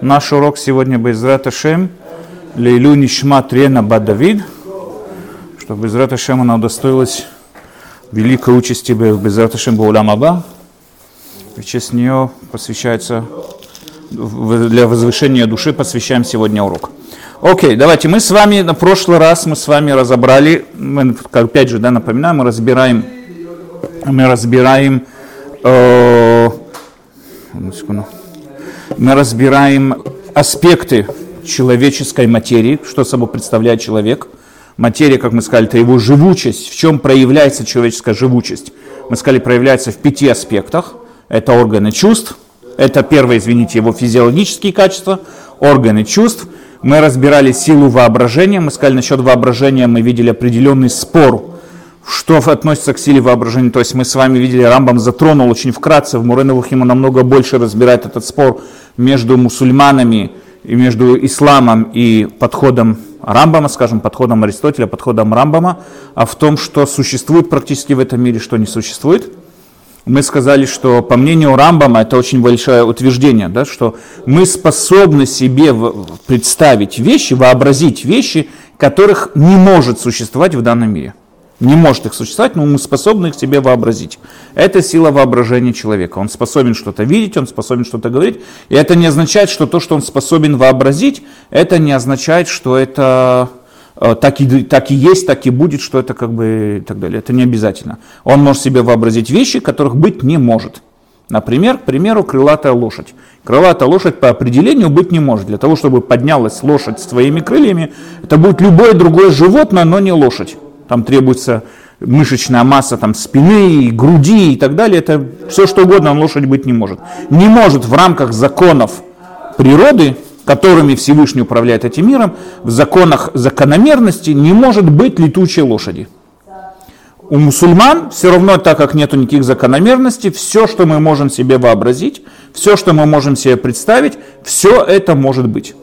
Наш урок сегодня Безрат Ашем, Лейлу Нишма Трена Бадавид, чтобы Безрат Ашем она удостоилась великой участи Безрат Ашем Баулам Аба. В честь нее посвящается, для возвышения души посвящаем сегодня урок. Окей, давайте, мы с вами, на прошлый раз мы с вами разобрали, мы, опять же, да, напоминаю, мы разбираем, мы разбираем, э, мы разбираем аспекты человеческой материи, что собой представляет человек. Материя, как мы сказали, это его живучесть. В чем проявляется человеческая живучесть? Мы сказали, проявляется в пяти аспектах. Это органы чувств, это первое, извините, его физиологические качества, органы чувств – мы разбирали силу воображения, мы сказали насчет воображения, мы видели определенный спор, что относится к силе воображения. То есть мы с вами видели, Рамбам затронул очень вкратце, в Муреновых ему намного больше разбирает этот спор между мусульманами и между исламом и подходом Рамбама, скажем, подходом Аристотеля, подходом Рамбама, а в том, что существует практически в этом мире, что не существует мы сказали, что по мнению Рамбама, это очень большое утверждение, да, что мы способны себе представить вещи, вообразить вещи, которых не может существовать в данном мире. Не может их существовать, но мы способны их себе вообразить. Это сила воображения человека. Он способен что-то видеть, он способен что-то говорить. И это не означает, что то, что он способен вообразить, это не означает, что это Э, так и, так и есть, так и будет, что это как бы и так далее. Это не обязательно. Он может себе вообразить вещи, которых быть не может. Например, к примеру, крылатая лошадь. Крылатая лошадь по определению быть не может. Для того, чтобы поднялась лошадь с твоими крыльями, это будет любое другое животное, но не лошадь. Там требуется мышечная масса там, спины, груди и так далее. Это все что угодно, но лошадь быть не может. Не может в рамках законов природы которыми Всевышний управляет этим миром, в законах закономерности не может быть летучей лошади. У мусульман все равно, так как нет никаких закономерностей, все, что мы можем себе вообразить, все, что мы можем себе представить, все это может быть.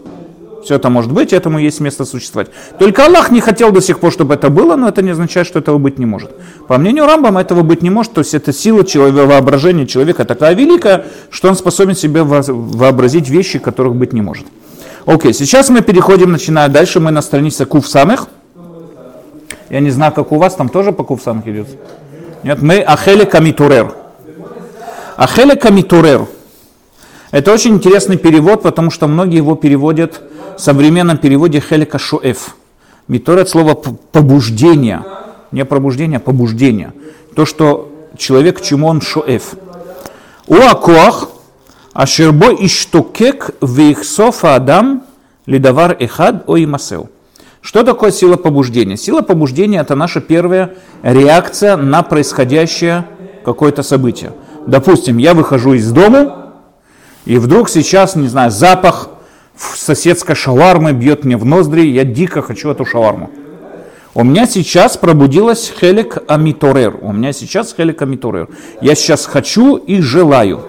Все это может быть, этому есть место существовать. Только Аллах не хотел до сих пор, чтобы это было, но это не означает, что этого быть не может. По мнению Рамбама, этого быть не может, то есть это сила человека, воображения человека такая великая, что он способен себе вообразить вещи, которых быть не может. Окей, сейчас мы переходим, начиная дальше, мы на странице Кув самых. Я не знаю, как у вас, там тоже по Кув самых идет? Нет, мы Ахеле Камитурер. Ахеле Камитурер. Это очень интересный перевод, потому что многие его переводят в современном переводе Хелика Шуэф. Митор это слово побуждение. Не пробуждение, а побуждение. То, что человек, чему он шуэф. У акуах, ашербо иштукек вейхсофа адам лидавар эхад о. Что такое сила побуждения? Сила побуждения это наша первая реакция на происходящее какое-то событие. Допустим, я выхожу из дома, и вдруг сейчас, не знаю, запах соседской шавармы бьет мне в ноздри, я дико хочу эту шаварму. У меня сейчас пробудилась хелик амиторер. У меня сейчас хелик амиторер. Я сейчас хочу и желаю.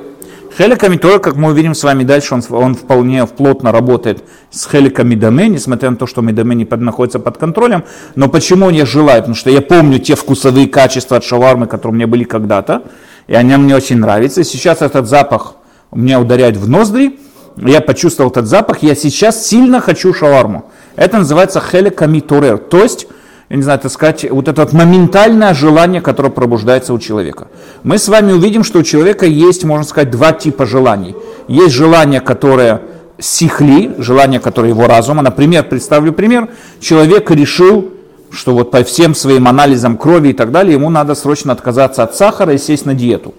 Хеликами тоже, как мы увидим с вами дальше, он, он вполне плотно работает с хеликами доме, несмотря на то, что медоме не под, находится под контролем. Но почему я желаю? Потому что я помню те вкусовые качества от шавармы, которые у меня были когда-то, и они мне очень нравятся. Сейчас этот запах меня ударяет в ноздри, я почувствовал этот запах, я сейчас сильно хочу шаварму. Это называется хеликами турер, то есть я не знаю, так сказать, вот это вот моментальное желание, которое пробуждается у человека. Мы с вами увидим, что у человека есть, можно сказать, два типа желаний. Есть желание, которое сихли, желание, которое его разума. Например, представлю пример, человек решил, что вот по всем своим анализам крови и так далее, ему надо срочно отказаться от сахара и сесть на диету.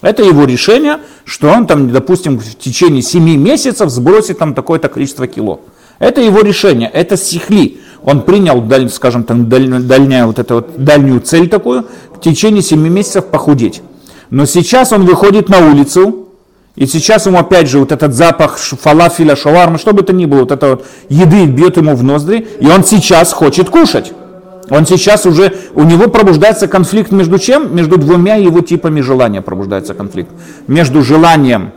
Это его решение, что он там, допустим, в течение 7 месяцев сбросит там такое-то количество кило. Это его решение, это сихли. Он принял, скажем, там, дальняя, вот эту вот дальнюю цель такую, в течение 7 месяцев похудеть. Но сейчас он выходит на улицу, и сейчас ему опять же вот этот запах фалафеля, шавармы, что бы то ни было, вот это вот еды бьет ему в ноздри, и он сейчас хочет кушать. Он сейчас уже, у него пробуждается конфликт между чем? Между двумя его типами желания пробуждается конфликт. Между желанием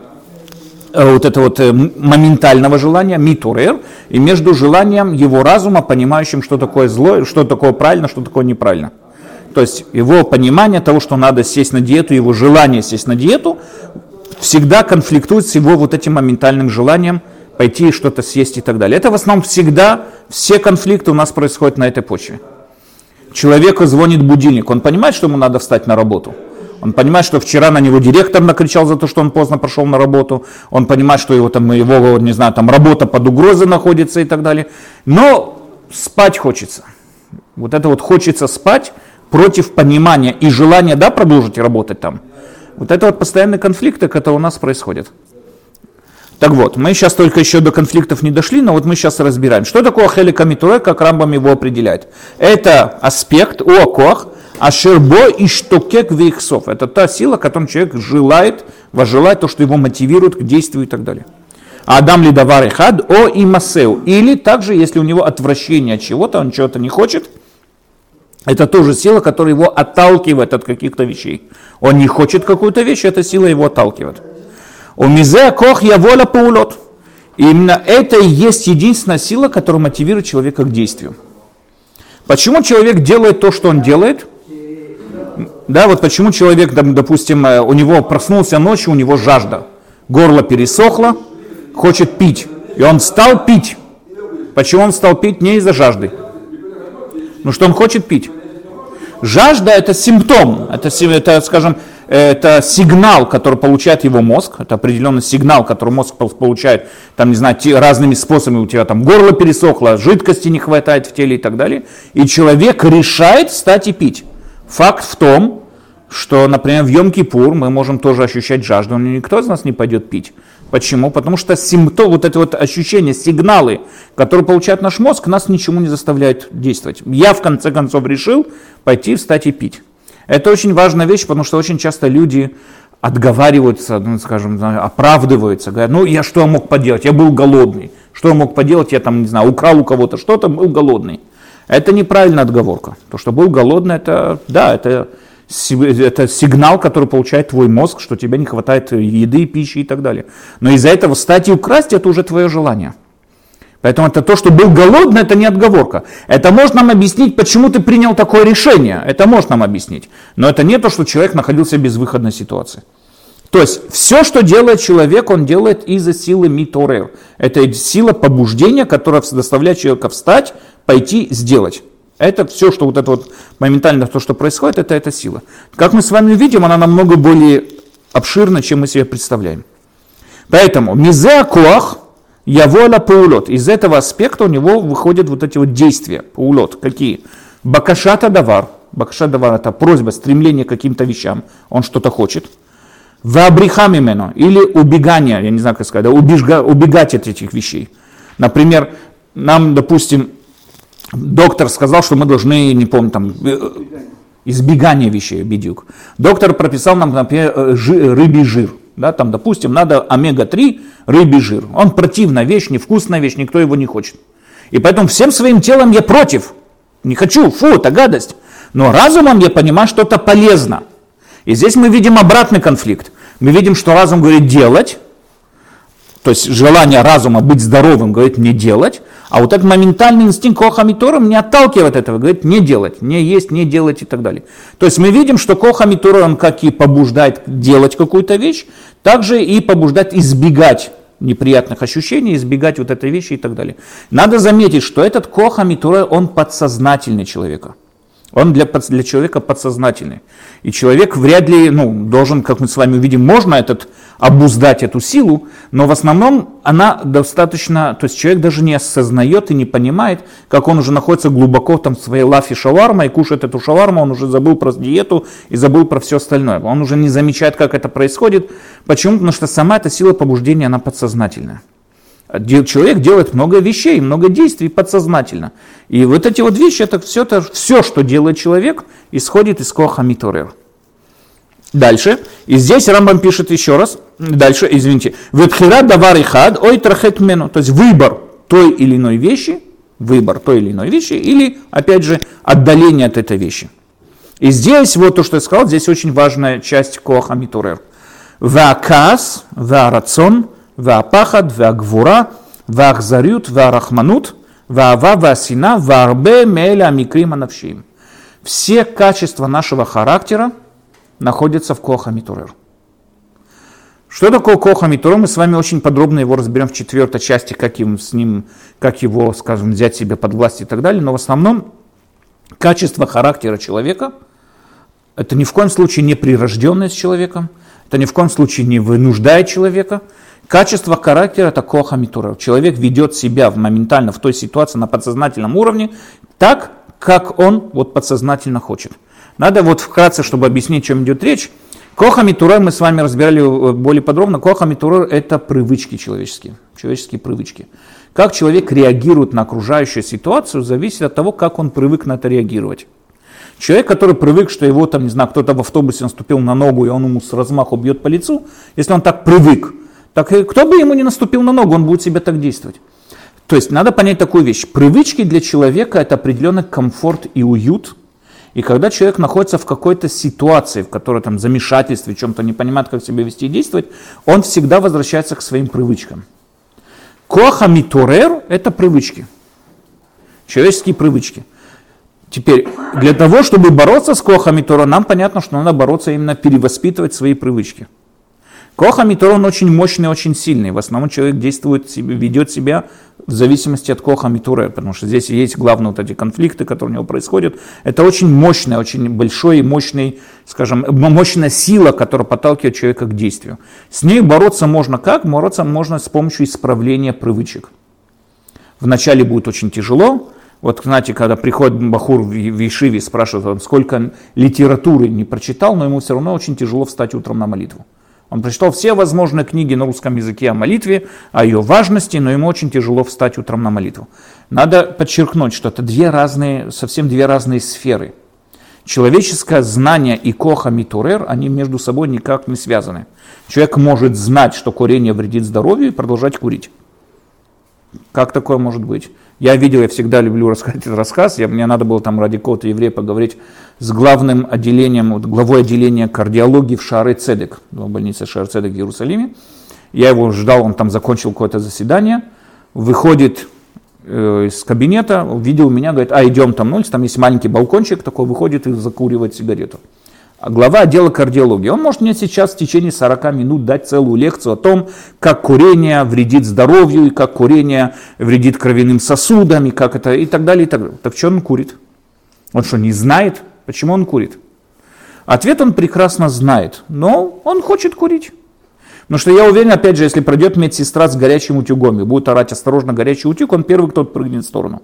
Э, вот это вот э, моментального желания, митурер, и между желанием его разума, понимающим, что такое зло, что такое правильно, что такое неправильно. То есть его понимание того, что надо сесть на диету, его желание сесть на диету, всегда конфликтует с его вот этим моментальным желанием пойти что-то съесть и так далее. Это в основном всегда, все конфликты у нас происходят на этой почве. Человеку звонит будильник, он понимает, что ему надо встать на работу. Он понимает, что вчера на него директор накричал за то, что он поздно пошел на работу. Он понимает, что его, там, его не знаю, там работа под угрозой находится и так далее. Но спать хочется. Вот это вот хочется спать против понимания и желания да, продолжить работать там. Вот это вот постоянные конфликты, которые у нас происходят. Так вот, мы сейчас только еще до конфликтов не дошли, но вот мы сейчас разбираем. Что такое хеликамитуре, как Рамбам его определяет? Это аспект, уакох, ашербо и штокек вейхсов. Это та сила, которым человек желает, возжелает то, что его мотивирует к действию и так далее. Адам ли давар хад о и масеу. Или также, если у него отвращение от чего-то, он чего-то не хочет, это тоже сила, которая его отталкивает от каких-то вещей. Он не хочет какую-то вещь, эта сила его отталкивает. У мизе кох я воля паулот. И именно это и есть единственная сила, которая мотивирует человека к действию. Почему человек делает то, что он делает? Да, вот почему человек, допустим, э, у него проснулся ночью, у него жажда, горло пересохло, хочет пить, и он стал пить. Почему он стал пить? Не из-за жажды. Ну что он хочет пить. Жажда это симптом, это, это, скажем, это сигнал, который получает его мозг, это определенный сигнал, который мозг получает, там, не знаю, разными способами, у тебя там горло пересохло, жидкости не хватает в теле и так далее, и человек решает встать и пить. Факт в том, что, например, в Йом-Кипур мы можем тоже ощущать жажду, но никто из нас не пойдет пить. Почему? Потому что симптом, вот это вот ощущение, сигналы, которые получает наш мозг, нас ничему не заставляет действовать. Я, в конце концов, решил пойти, встать и пить. Это очень важная вещь, потому что очень часто люди отговариваются, ну, скажем, оправдываются, говорят, ну я что мог поделать, я был голодный, что я мог поделать, я там, не знаю, украл у кого-то что-то, был голодный. Это неправильная отговорка. То, что был голодный, это, да, это, это сигнал, который получает твой мозг, что тебе не хватает еды, пищи и так далее. Но из-за этого встать и украсть, это уже твое желание. Поэтому это то, что был голодный, это не отговорка. Это может нам объяснить, почему ты принял такое решение. Это может нам объяснить. Но это не то, что человек находился в безвыходной ситуации. То есть все, что делает человек, он делает из-за силы миторер. Это сила побуждения, которая заставляет человека встать, пойти, сделать. Это все, что вот это вот моментально то, что происходит, это эта сила. Как мы с вами видим, она намного более обширна, чем мы себе представляем. Поэтому мизеа коах, Явола паулот. Из этого аспекта у него выходят вот эти вот действия. Паулот. Какие? Бакашата давар. Бакашата давар это просьба, стремление к каким-то вещам. Он что-то хочет. Вабрихам именно. Или убегание, я не знаю, как сказать, да, убежга, убегать от этих вещей. Например, нам, допустим, доктор сказал, что мы должны, не помню, там, э, избегание вещей, бедюк. Доктор прописал нам, например, э, рыбий жир. Да, там, допустим, надо омега-3, рыбий жир. Он противная вещь, невкусная вещь, никто его не хочет. И поэтому всем своим телом я против. Не хочу, фу, это гадость. Но разумом я понимаю, что это полезно. И здесь мы видим обратный конфликт. Мы видим, что разум говорит делать, то есть желание разума быть здоровым говорит не делать, а вот этот моментальный инстинкт Коха Митура не отталкивает этого, говорит не делать, не есть, не делать и так далее. То есть мы видим, что Коха Митура, он как и побуждает делать какую-то вещь, также и побуждает избегать неприятных ощущений, избегать вот этой вещи и так далее. Надо заметить, что этот Коха Митура, он подсознательный человека. Он для, для человека подсознательный. И человек вряд ли ну, должен, как мы с вами увидим, можно этот, обуздать эту силу, но в основном она достаточно, то есть человек даже не осознает и не понимает, как он уже находится глубоко там в своей лафе шаварма и кушает эту шаварму, он уже забыл про диету и забыл про все остальное. Он уже не замечает, как это происходит. Почему? Потому что сама эта сила побуждения, она подсознательная. Человек делает много вещей, много действий подсознательно. И вот эти вот вещи, это все, это все что делает человек, исходит из коха миторер. Дальше. И здесь Рамбам пишет еще раз. Дальше, извините. Ветхира давар и хад, ой трахет мену. То есть выбор той или иной вещи, выбор той или иной вещи, или, опять же, отдаление от этой вещи. И здесь, вот то, что я сказал, здесь очень важная часть коха миторер. Вакас, варацон, והפחד והגבורה והאכזריות והרחמנות והאהבה והשנאה והרבה מאלה המקרים הנפשיים. Все качества нашего характера находятся в Коха Митурер. Что такое Коха Митура? Мы с вами очень подробно его разберем в четвертой части, как, им, с ним, как его, скажем, взять себе под власть и так далее. Но в основном качество характера человека – это ни в коем случае не прирожденность человека, это ни в коем случае не вынуждает человека. Качество характера – это Коха. Человек ведет себя моментально в той ситуации на подсознательном уровне так, как он вот подсознательно хочет. Надо вот вкратце, чтобы объяснить, о чем идет речь, Коха Митура мы с вами разбирали э, более подробно. Коха Митура – это привычки человеческие, человеческие привычки. Как человек реагирует на окружающую ситуацию, зависит от того, как он привык на это реагировать. Человек, который привык, что его там, не знаю, кто-то в автобусе наступил на ногу, и он ему с размаху бьет по лицу, если он так привык, так кто бы ему не наступил на ногу, он будет себя так действовать. То есть надо понять такую вещь. Привычки для человека это определенный комфорт и уют, и когда человек находится в какой-то ситуации, в которой там замешательстве, чем-то не понимает, как себя вести и действовать, он всегда возвращается к своим привычкам. Коха митурер – это привычки, человеческие привычки. Теперь, для того, чтобы бороться с коха митурер, нам понятно, что надо бороться именно перевоспитывать свои привычки – Коха Митор, он очень мощный, очень сильный. В основном человек действует, ведет себя в зависимости от Коха Митуре, потому что здесь есть главные вот эти конфликты, которые у него происходят. Это очень мощный, очень большой и мощный, скажем, мощная сила, которая подталкивает человека к действию. С ней бороться можно как? Бороться можно с помощью исправления привычек. Вначале будет очень тяжело, вот, знаете, когда приходит Бахур в Ишиве, спрашивает, он сколько литературы не прочитал, но ему все равно очень тяжело встать утром на молитву. Он прочитал все возможные книги на русском языке о молитве, о ее важности, но ему очень тяжело встать утром на молитву. Надо подчеркнуть, что это две разные, совсем две разные сферы. Человеческое знание и коха митурер, они между собой никак не связаны. Человек может знать, что курение вредит здоровью и продолжать курить. Как такое может быть? Я видел, я всегда люблю рассказать этот рассказ. Я, мне надо было там ради кого-то еврея поговорить с главным отделением, вот, главой отделения кардиологии в Шары Цедек, в больнице Шары Цедек в Иерусалиме. Я его ждал, он там закончил какое-то заседание. Выходит э, из кабинета, увидел меня, говорит, а идем там, ну, там есть маленький балкончик такой, выходит и закуривает сигарету глава отдела кардиологии. Он может мне сейчас в течение 40 минут дать целую лекцию о том, как курение вредит здоровью, и как курение вредит кровяным сосудам, и как это, и так далее, и так далее. Так что он курит? Он что, не знает, почему он курит? Ответ он прекрасно знает, но он хочет курить. Потому что я уверен, опять же, если пройдет медсестра с горячим утюгом и будет орать осторожно горячий утюг, он первый, кто прыгнет в сторону.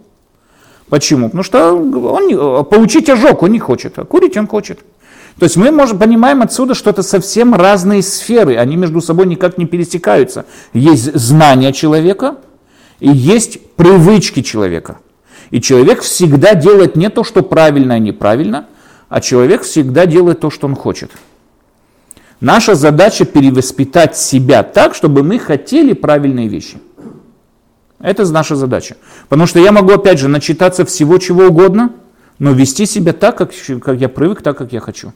Почему? Потому что он, получить ожог он не хочет, а курить он хочет. То есть мы можем, понимаем отсюда, что это совсем разные сферы, они между собой никак не пересекаются. Есть знания человека и есть привычки человека. И человек всегда делает не то, что правильно и неправильно, а человек всегда делает то, что он хочет. Наша задача перевоспитать себя так, чтобы мы хотели правильные вещи. Это наша задача. Потому что я могу, опять же, начитаться всего чего угодно, но вести себя так, как, как я привык, так, как я хочу.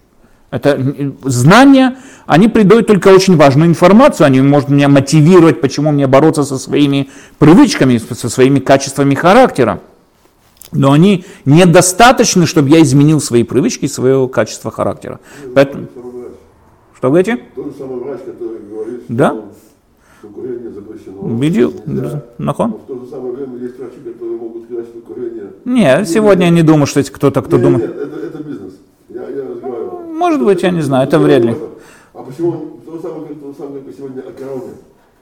Это знания, они придают только очень важную информацию, они могут меня мотивировать, почему мне бороться со своими привычками, со своими качествами характера. Но они недостаточны, чтобы я изменил свои привычки и свое качество характера. Поэтому... Что говорите? Тот же самый врач, который говорит, да? что курение запрещено. Видел? Да. Нахон? В то же самое время есть врачи, которые могут сказать, что курение... Нет, сегодня я не думаю, что кто-то, кто нет, думает... Нет, это, это бизнес. Я, я может быть, я не знаю, это вряд ли. А почему то самое, то самое, как сегодня о короне?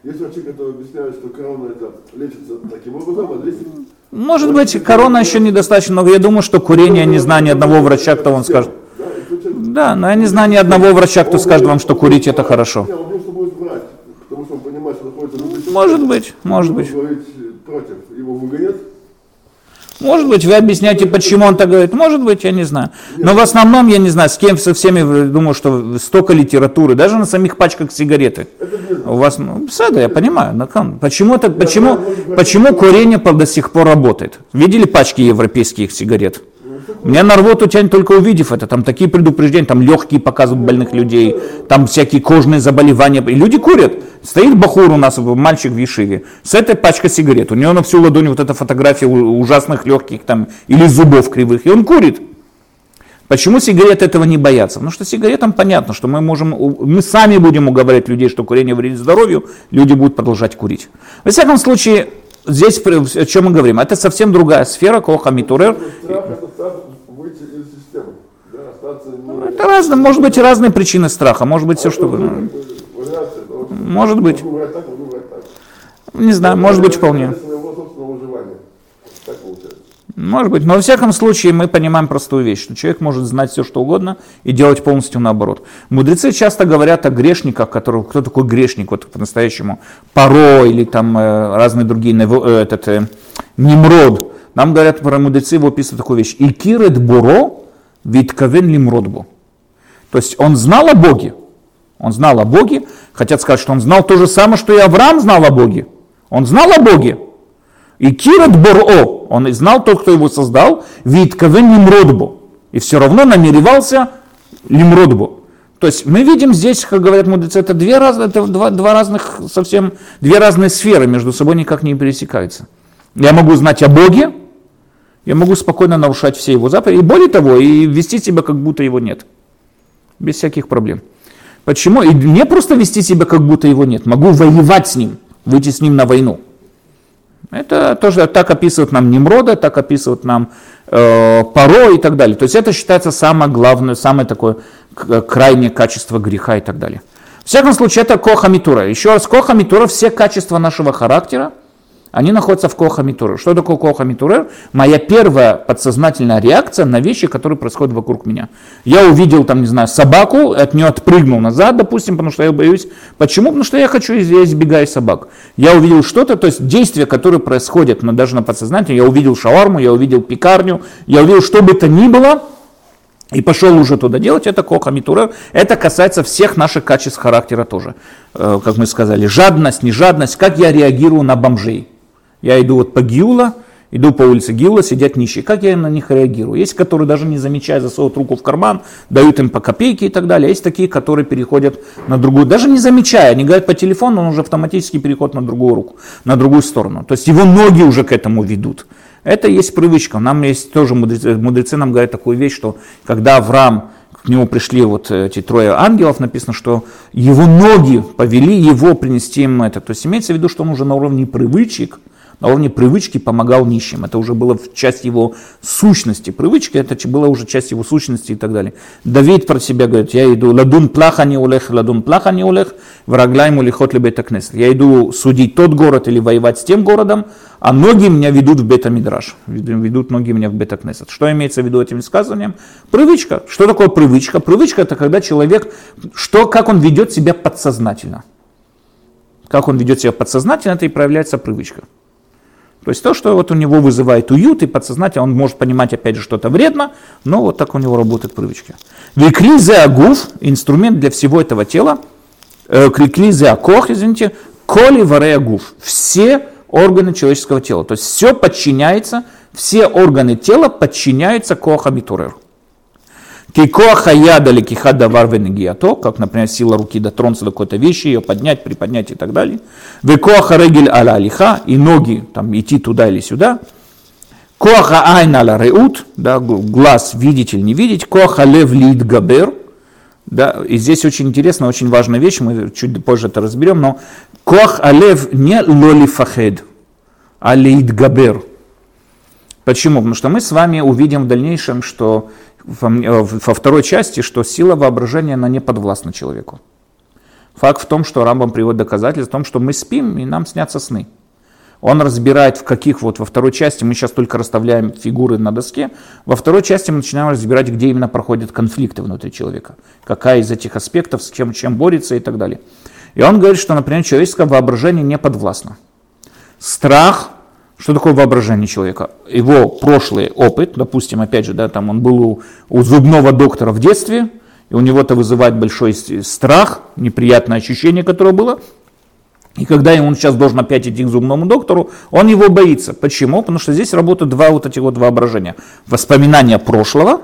Есть врачи, которые объясняют, что корона это лечится таким образом, а здесь... Может быть, корона еще недостаточно, но я думаю, что курение, не знаю ни одного врача, кто вам скажет. Да, но я не знаю ни одного врача, кто скажет вам, что курить это хорошо. Может быть, может быть. Против, его выгонят, может быть, вы объясняете, почему он так говорит. Может быть, я не знаю. Но в основном, я не знаю, с кем, со всеми, думаю, что столько литературы, даже на самих пачках сигареты. У вас, ну, сада, я понимаю. Почему, это, почему, почему курение до сих пор работает? Видели пачки европейских сигарет? Меня на рвоту тянет только увидев это. Там такие предупреждения, там легкие показывают больных людей, там всякие кожные заболевания. И люди курят. Стоит бахур у нас, мальчик в Ешиве, с этой пачкой сигарет. У него на всю ладонь вот эта фотография ужасных легких там, или зубов кривых, и он курит. Почему сигареты этого не боятся? Потому что сигаретам понятно, что мы можем, мы сами будем уговаривать людей, что курение вредит здоровью, люди будут продолжать курить. Во всяком случае, здесь о чем мы говорим? Это совсем другая сфера, коха митурер. Это разные, может быть разные причины страха, может быть все что угодно. Может быть. Не знаю, может быть вполне. Может быть, но во всяком случае мы понимаем простую вещь, что человек может знать все, что угодно и делать полностью наоборот. Мудрецы часто говорят о грешниках, которые, кто такой грешник, вот по-настоящему, Паро или там э, разные другие, э, этот, э, Немрод. Нам говорят про мудрецы, его описывают такую вещь. Икирет буро витковен лимродбу. То есть он знал о Боге, он знал о Боге, хотят сказать, что он знал то же самое, что и Авраам знал о Боге. Он знал о Боге, и Кират Боро, он знал тот, кто его создал, вид Кавен Нимродбу. И все равно намеревался Лимродбу. То есть мы видим здесь, как говорят мудрецы, это, две раз, это два, два разных, совсем две разные сферы между собой никак не пересекаются. Я могу знать о Боге, я могу спокойно нарушать все его заповеди, и более того, и вести себя, как будто его нет. Без всяких проблем. Почему? И не просто вести себя, как будто его нет. Могу воевать с ним, выйти с ним на войну. Это тоже так описывают нам Немрода, так описывают нам э, Паро и так далее. То есть это считается самое главное, самое такое крайнее качество греха и так далее. В всяком случае, это Коха Митура. Еще раз, Коха Митура, все качества нашего характера, они находятся в Коха Митуре. Что такое Коха Митуре? Моя первая подсознательная реакция на вещи, которые происходят вокруг меня. Я увидел, там, не знаю, собаку, от нее отпрыгнул назад, допустим, потому что я боюсь. Почему? Потому что я хочу, я избегаю собак. Я увидел что-то, то есть действия, которые происходят но даже на подсознательном. Я увидел шаурму, я увидел пекарню, я увидел что бы то ни было, и пошел уже туда делать, это коха митура. Это касается всех наших качеств характера тоже. Э, как мы сказали, жадность, не жадность, как я реагирую на бомжей. Я иду вот по Гиула, иду по улице Гиула, сидят нищие. Как я на них реагирую? Есть, которые даже не замечая, засовывают руку в карман, дают им по копейке и так далее. Есть такие, которые переходят на другую, даже не замечая, они говорят по телефону, он уже автоматически переходит на другую руку, на другую сторону. То есть его ноги уже к этому ведут. Это есть привычка. Нам есть тоже мудрецы, мудрецы нам говорят такую вещь, что когда Авраам к нему пришли вот эти трое ангелов, написано, что его ноги повели его принести им это. То есть имеется в виду, что он уже на уровне привычек, на уровне привычки помогал нищим. Это уже было часть его сущности. Привычка это было уже часть его сущности и так далее. Давид про себя говорит, я иду, ладун плаха не улех, ладун плаха не улех, лихот ли Я иду судить тот город или воевать с тем городом, а ноги меня ведут в бета-мидраж, ведут ноги меня в бета-кнесет. Что имеется в виду этим высказыванием? Привычка. Что такое привычка? Привычка это когда человек, что, как он ведет себя подсознательно. Как он ведет себя подсознательно, это и проявляется привычка. То есть то, что вот у него вызывает уют и подсознательно, он может понимать опять же что-то вредно, но вот так у него работают привычки. Виклизе агуф, инструмент для всего этого тела, э, акох, извините, коли варе агуф, все органы человеческого тела. То есть все подчиняется, все органы тела подчиняются коха митуреру. Кейкоаха яда или кихада варвенегиато, как, например, сила руки дотронуться до какой-то вещи, ее поднять, приподнять и так далее. Векоаха регель аля алиха, и ноги там идти туда или сюда. Коаха айн аля реут, да, глаз видеть или не видеть. Коаха лев лид габер, да, и здесь очень интересная, очень важная вещь, мы чуть позже это разберем, но коах алев не лоли фахед, а лид габер. Почему? Потому что мы с вами увидим в дальнейшем, что во второй части, что сила воображения, она не подвластна человеку. Факт в том, что Рамбам приводит доказательства в том, что мы спим, и нам снятся сны. Он разбирает, в каких вот во второй части, мы сейчас только расставляем фигуры на доске, во второй части мы начинаем разбирать, где именно проходят конфликты внутри человека, какая из этих аспектов, с чем, чем борется и так далее. И он говорит, что, например, человеческое воображение не подвластно. Страх что такое воображение человека? Его прошлый опыт, допустим, опять же, да, там он был у, у зубного доктора в детстве, и у него это вызывает большой страх, неприятное ощущение, которое было. И когда он сейчас должен опять идти к зубному доктору, он его боится. Почему? Потому что здесь работают два вот этих вот воображения. Воспоминания прошлого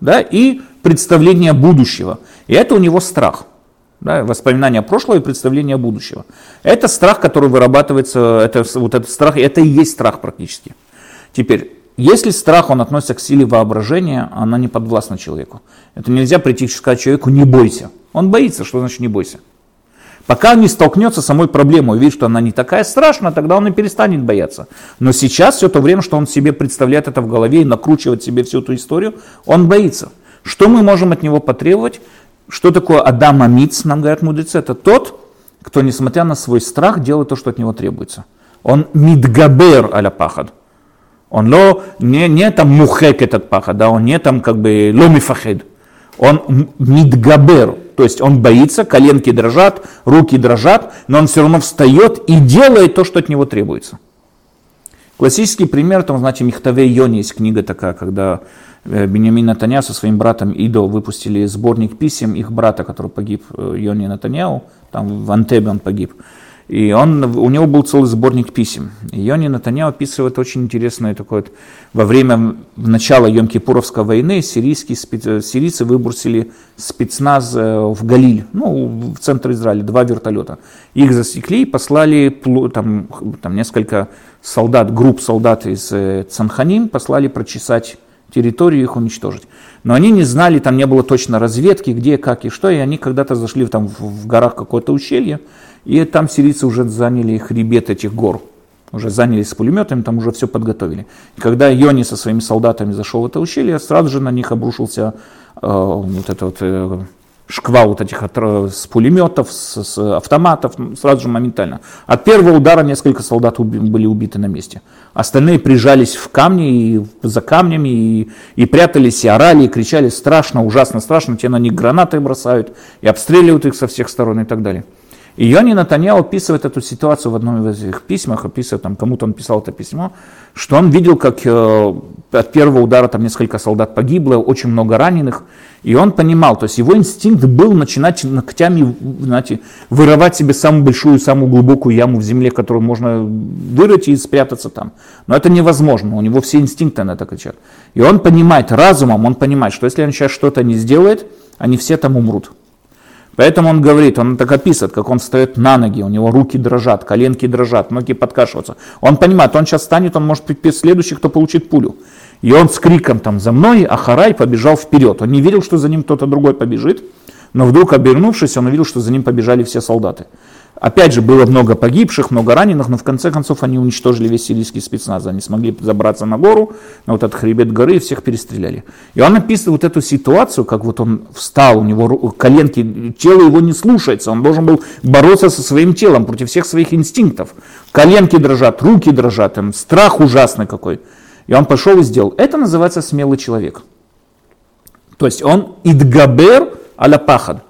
да, и представление будущего. И это у него страх да, воспоминания прошлого и представления будущего. Это страх, который вырабатывается, это, вот этот страх, это и есть страх практически. Теперь, если страх, он относится к силе воображения, она не подвластна человеку. Это нельзя прийти и сказать человеку «не бойся». Он боится, что значит «не бойся». Пока он не столкнется с самой проблемой, увидит, что она не такая страшная, тогда он и перестанет бояться. Но сейчас, все то время, что он себе представляет это в голове и накручивает себе всю эту историю, он боится. Что мы можем от него потребовать? Что такое Адам Амиц, нам говорят мудрецы? Это тот, кто, несмотря на свой страх, делает то, что от него требуется. Он мидгабер аля пахад. Он ло, не, не там мухек этот пахад, да, он не там как бы ломифахед. Он мидгабер, то есть он боится, коленки дрожат, руки дрожат, но он все равно встает и делает то, что от него требуется. Классический пример, там, знаете, Михтаве Йони есть книга такая, когда Бенямин Натаня со своим братом Идо выпустили сборник писем их брата, который погиб, э, Йони Натаняу, там в Антебе он погиб. И он, у него был целый сборник писем. И Йони Натаняу описывает очень интересное такое, вот, во время начала Йом-Кипуровской войны сирийские, сирийцы выбросили спецназ э, в Галиль, ну, в центр Израиля, два вертолета. Их засекли и послали там, там несколько солдат, групп солдат из э, Цанханим, послали прочесать территорию, их уничтожить. Но они не знали, там не было точно разведки, где, как и что, и они когда-то зашли там в, горах какое-то ущелье, и там сирийцы уже заняли хребет этих гор. Уже занялись с пулеметами, там уже все подготовили. И когда Йони со своими солдатами зашел в это ущелье, сразу же на них обрушился э, вот этот э, шквал вот этих с пулеметов, с, с автоматов, сразу же моментально. От первого удара несколько солдат уби, были убиты на месте. Остальные прижались в камни, и за камнями, и, и прятались, и орали, и кричали страшно, ужасно страшно, те на них гранаты бросают, и обстреливают их со всех сторон и так далее. И Йони Натаньяу описывает эту ситуацию в одном из этих письмах, описывает, там, кому-то он писал это письмо, что он видел, как э, от первого удара там несколько солдат погибло, очень много раненых, и он понимал, то есть его инстинкт был начинать ногтями знаете, вырывать себе самую большую, самую глубокую яму в земле, которую можно вырыть и спрятаться там. Но это невозможно, у него все инстинкты на это кричат. И он понимает, разумом он понимает, что если он сейчас что-то не сделает, они все там умрут. Поэтому он говорит, он так описывает, как он встает на ноги, у него руки дрожат, коленки дрожат, ноги подкашиваются. Он понимает, он сейчас станет, он может быть следующий, кто получит пулю. И он с криком там за мной, Ахарай побежал вперед. Он не видел, что за ним кто-то другой побежит, но вдруг обернувшись, он увидел, что за ним побежали все солдаты. Опять же, было много погибших, много раненых, но в конце концов они уничтожили весь сирийский спецназ. Они смогли забраться на гору, на вот этот хребет горы и всех перестреляли. И он описывает вот эту ситуацию, как вот он встал, у него коленки, тело его не слушается, он должен был бороться со своим телом против всех своих инстинктов. Коленки дрожат, руки дрожат, там, страх ужасный какой. И он пошел и сделал. Это называется смелый человек. То есть он идгабер аля пахад.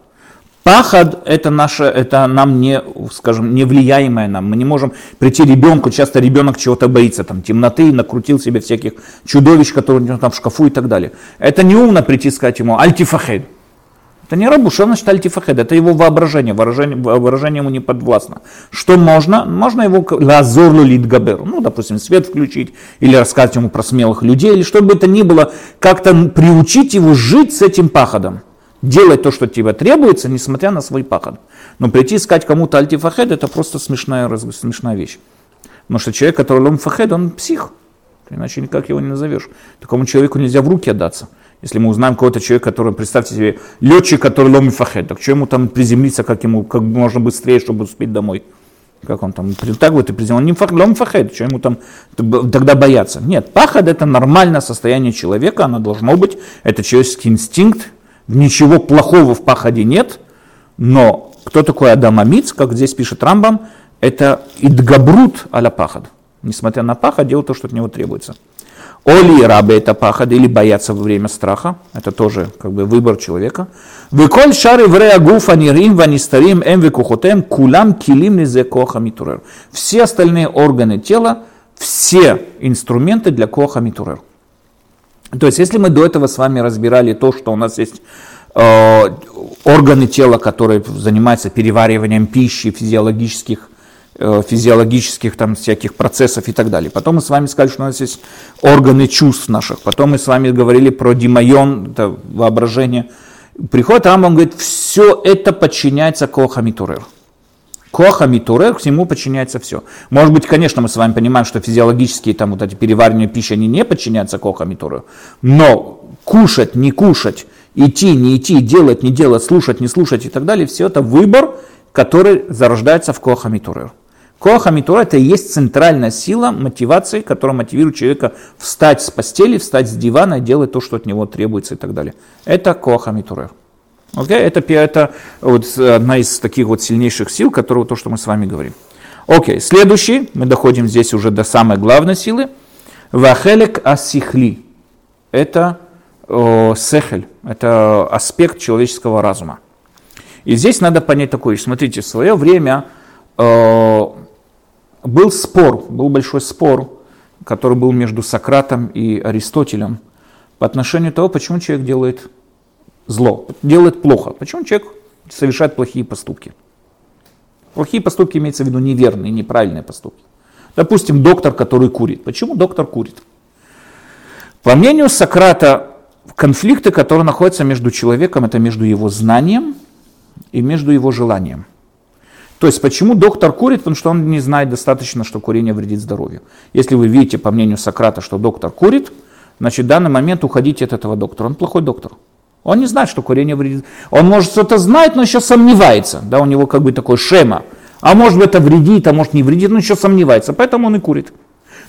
Пахад это наше, это нам не, скажем, не влияемое нам. Мы не можем прийти ребенку, часто ребенок чего-то боится, там, темноты, накрутил себе всяких чудовищ, которые у него там в шкафу и так далее. Это не умно прийти сказать ему альтифахед. Это не рабу, что значит альтифахед? Это его воображение, выражение, выражение ему не подвластно. Что можно? Можно его лазорлу литгабер, ну, допустим, свет включить, или рассказать ему про смелых людей, или что бы это ни было, как-то приучить его жить с этим пахадом делать то, что тебе требуется, несмотря на свой пахот. Но прийти искать кому-то альтифахед, это просто смешная, смешная вещь. Потому что человек, который лом фахед, он псих. Иначе никак его не назовешь. Такому человеку нельзя в руки отдаться. Если мы узнаем кого-то человека, который, представьте себе, летчик, который лом фахед, так что ему там приземлиться, как ему, как можно быстрее, чтобы успеть домой? Как он там, так вот и приземлил, он не фах, лом фахед, что ему там тогда бояться? Нет, пахад это нормальное состояние человека, оно должно быть, это человеческий инстинкт, Ничего плохого в пахаде нет, но кто такой Адамамиц, как здесь пишет Рамбам, это идгабрут аля пахад. Несмотря на пахад, делать то, что от него требуется. Оли рабы это пахад, или бояться во время страха, это тоже как бы выбор человека. Выколь шары врея гуфа нирим ванистарим эм векухотем кулам килим низе коха митурер. Все остальные органы тела, все инструменты для коха митурер. То есть, если мы до этого с вами разбирали то, что у нас есть э, органы тела, которые занимаются перевариванием пищи, физиологических, физиологических там всяких процессов и так далее. Потом мы с вами сказали, что у нас есть органы чувств наших. Потом мы с вами говорили про димайон, это воображение. Приходит Рамбам, говорит, все это подчиняется Кохамитурер. Коха Митуре, к нему подчиняется все. Может быть, конечно, мы с вами понимаем, что физиологические там вот эти переваривания пищи, они не подчиняются Коха Митуре, но кушать, не кушать, идти, не идти, делать, не делать, слушать, не слушать и так далее, все это выбор, который зарождается в Коха Митуре. Коха Митура это и есть центральная сила мотивации, которая мотивирует человека встать с постели, встать с дивана, делать то, что от него требуется и так далее. Это Коха Митура. Okay? Это, это вот одна из таких вот сильнейших сил, которые то, что мы с вами говорим. Окей, okay. следующий, мы доходим здесь уже до самой главной силы. Вахелек асихли. Это сехель, это аспект человеческого разума. И здесь надо понять такое, смотрите, в свое время был спор, был большой спор, который был между Сократом и Аристотелем по отношению того, почему человек делает зло, делает плохо, почему человек совершает плохие поступки. Плохие поступки имеется в виду неверные, неправильные поступки. Допустим, доктор, который курит. Почему доктор курит? По мнению Сократа, конфликты, которые находятся между человеком, это между его знанием и между его желанием. То есть почему доктор курит? Потому что он не знает достаточно, что курение вредит здоровью. Если вы видите, по мнению Сократа, что доктор курит, значит в данный момент уходите от этого доктора. Он плохой доктор. Он не знает, что курение вредит. Он может что-то знает, но еще сомневается. Да, у него как бы такой шема. А может быть это вредит, а может не вредит, но еще сомневается. Поэтому он и курит.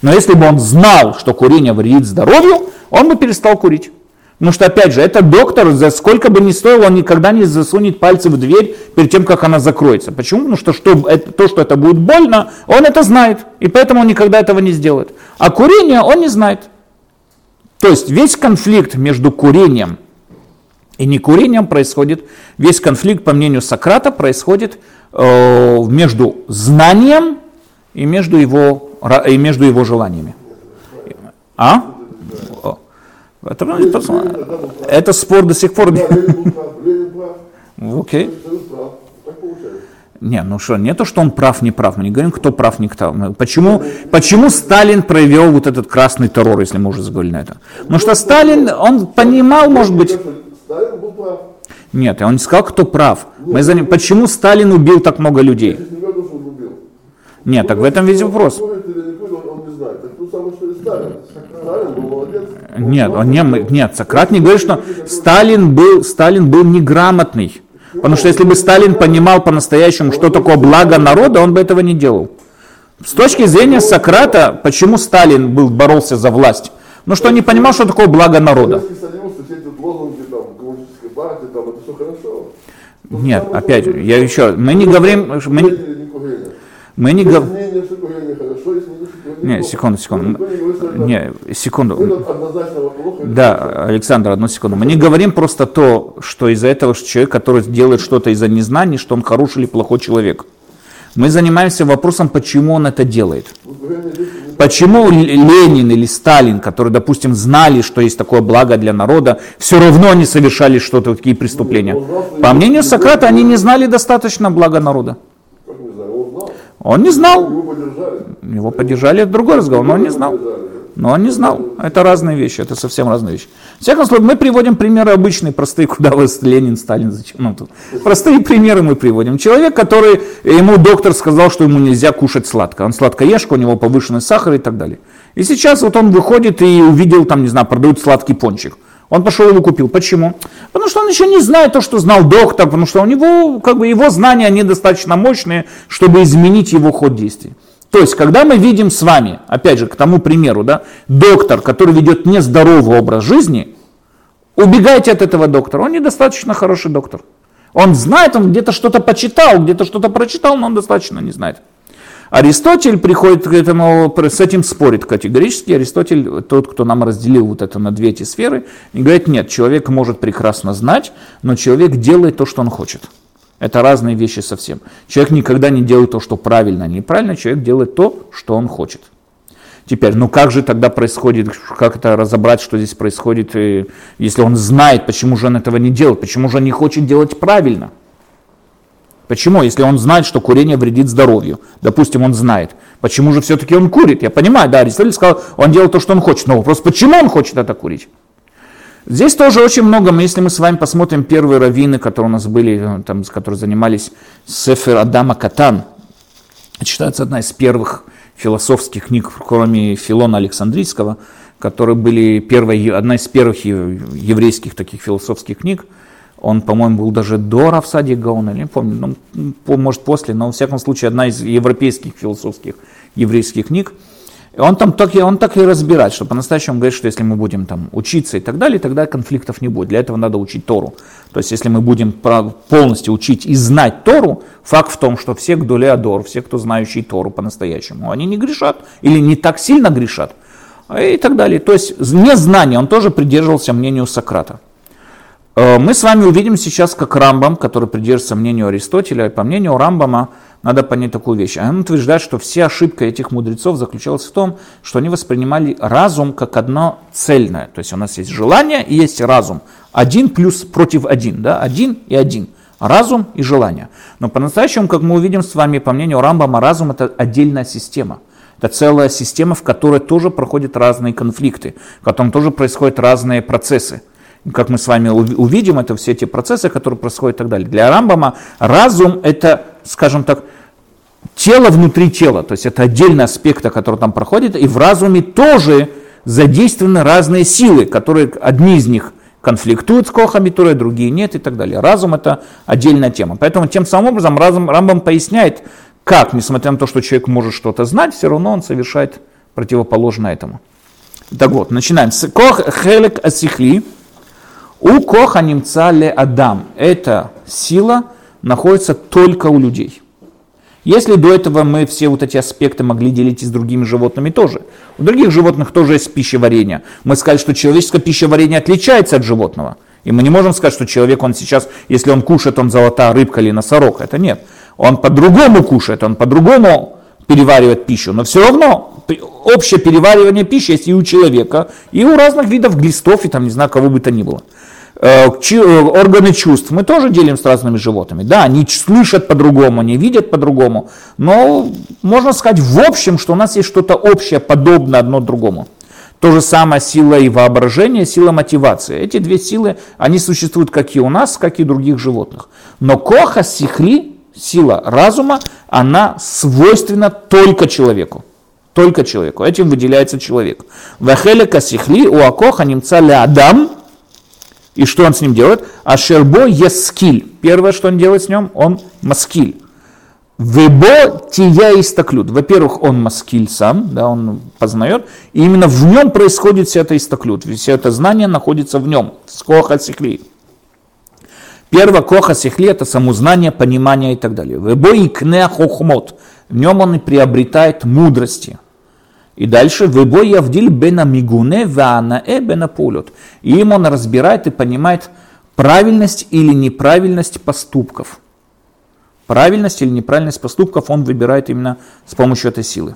Но если бы он знал, что курение вредит здоровью, он бы перестал курить. Потому что, опять же, это доктор, за сколько бы ни стоило, он никогда не засунет пальцы в дверь перед тем, как она закроется. Почему? Потому что, что это, то, что это будет больно, он это знает. И поэтому он никогда этого не сделает. А курение он не знает. То есть весь конфликт между курением и некурением происходит, весь конфликт, по мнению Сократа, происходит э, между знанием и между его, и между его желаниями. А? Это, это спор до сих пор. Окей. Не, ну что, не то, что он прав, не прав. Мы не говорим, кто прав, не кто. Почему, почему Сталин провел вот этот красный террор, если мы уже заговорили на это? Потому что Сталин, он понимал, может быть... Нет, он не сказал, кто прав. Мы за... Почему Сталин убил так много людей? Нет, так в этом весь вопрос. Нет, он не, нет, Сократ не говорит, что Сталин был, Сталин был неграмотный. Потому что если бы Сталин понимал по-настоящему, что такое благо народа, он бы этого не делал. С точки зрения Сократа, почему Сталин был, боролся за власть? Ну что он не понимал, что такое благо народа. Нет, опять, я еще, мы не говорим, мы, мы не говорим... Не, секунду, секунду. Не, секунду. Да, Александр, одну секунду. Мы не говорим просто то, что из-за этого что человек, который делает что-то из-за незнания, что он хороший или плохой человек. Мы занимаемся вопросом, почему он это делает. Почему Ленин или Сталин, которые, допустим, знали, что есть такое благо для народа, все равно они совершали что-то, такие преступления? По мнению Сократа, они не знали достаточно блага народа. Он не знал. Его поддержали, это другой разговор, но он не знал. Но он не знал. Это разные вещи, это совсем разные вещи. В всяком случае, мы приводим примеры обычные, простые, куда вы Ленин, Сталин, зачем? Ну, тут. Простые примеры мы приводим. Человек, который, ему доктор сказал, что ему нельзя кушать сладко. Он сладкоежка, у него повышенный сахар и так далее. И сейчас вот он выходит и увидел, там, не знаю, продают сладкий пончик. Он пошел его купил. Почему? Потому что он еще не знает то, что знал доктор, потому что у него, как бы, его знания недостаточно мощные, чтобы изменить его ход действий. То есть, когда мы видим с вами, опять же, к тому примеру, да, доктор, который ведет нездоровый образ жизни, убегайте от этого доктора. Он недостаточно хороший доктор. Он знает, он где-то что-то почитал, где-то что-то прочитал, но он достаточно не знает. Аристотель приходит к этому, с этим спорит категорически. Аристотель, тот, кто нам разделил вот это на две эти сферы, и говорит, нет, человек может прекрасно знать, но человек делает то, что он хочет. Это разные вещи совсем. Человек никогда не делает то, что правильно, а неправильно, человек делает то, что он хочет. Теперь, ну как же тогда происходит, как это разобрать, что здесь происходит, если он знает, почему же он этого не делает, почему же он не хочет делать правильно? Почему, если он знает, что курение вредит здоровью? Допустим, он знает. Почему же все-таки он курит? Я понимаю, да, Аристотель сказал, он делает то, что он хочет. Но вопрос, почему он хочет это курить? Здесь тоже очень много, если мы с вами посмотрим первые раввины, которые у нас были, там, которые занимались Сефер Адама Катан, считается одна из первых философских книг, кроме Филона Александрийского, которые были первой, одна из первых еврейских таких философских книг. Он, по-моему, был даже до Равсади Гаона, не помню, ну, может после, но, во всяком случае, одна из европейских философских еврейских книг. Он там так, он так и разбирает, что по-настоящему говорит, что если мы будем там учиться и так далее, тогда конфликтов не будет. Для этого надо учить Тору. То есть если мы будем полностью учить и знать Тору, факт в том, что все Гдулеадор, все, кто знающий Тору по-настоящему, они не грешат или не так сильно грешат и так далее. То есть незнание, он тоже придерживался мнению Сократа. Э, мы с вами увидим сейчас, как Рамбам, который придерживается мнению Аристотеля, по мнению Рамбама, надо понять такую вещь. Он утверждает, что вся ошибка этих мудрецов заключалась в том, что они воспринимали разум как одно цельное. То есть у нас есть желание и есть разум. Один плюс против один, да, один и один. Разум и желание. Но по-настоящему, как мы увидим с вами, по мнению Рамбама, разум это отдельная система. Это целая система, в которой тоже проходят разные конфликты, в котором тоже происходят разные процессы как мы с вами увидим, это все эти процессы, которые происходят и так далее. Для Рамбама разум это, скажем так, тело внутри тела, то есть это отдельный аспект, который там проходит, и в разуме тоже задействованы разные силы, которые одни из них конфликтуют с кохами другие нет и так далее. Разум это отдельная тема. Поэтому тем самым образом разум, Рамбам поясняет, как, несмотря на то, что человек может что-то знать, все равно он совершает противоположно этому. Так вот, начинаем. Кох хелек асихли. У коха немца ле адам. Эта сила находится только у людей. Если до этого мы все вот эти аспекты могли делить и с другими животными тоже. У других животных тоже есть пищеварение. Мы сказали, что человеческое пищеварение отличается от животного. И мы не можем сказать, что человек, он сейчас, если он кушает, он золотая рыбка или носорог. Это нет. Он по-другому кушает, он по-другому переваривает пищу. Но все равно общее переваривание пищи есть и у человека, и у разных видов глистов, и там не знаю, кого бы то ни было. Э, э, органы чувств мы тоже делим с разными животными. Да, они слышат по-другому, они видят по-другому, но можно сказать в общем, что у нас есть что-то общее, подобное одно другому. То же самое сила и воображение, сила мотивации. Эти две силы, они существуют как и у нас, как и у других животных. Но коха, сихли, сила разума, она свойственна только человеку. Только человеку. Этим выделяется человек. Вахелека сихли у акоха немца адам, и что он с ним делает? Ашербо ескиль. Первое, что он делает с ним, он маскиль. Вебо тия истаклют. Во-первых, он маскиль сам, да, он познает, и именно в нем происходит вся эта истаклют. Все это знание находится в нем, с сихли. Первое, коха сихли, это самознание, понимание и так далее. Вебо икне хохмот. В нем он и приобретает мудрости. И дальше «Вебо явдиль бена мигуне ваанаэ бена полет». И им он разбирает и понимает правильность или неправильность поступков. Правильность или неправильность поступков он выбирает именно с помощью этой силы.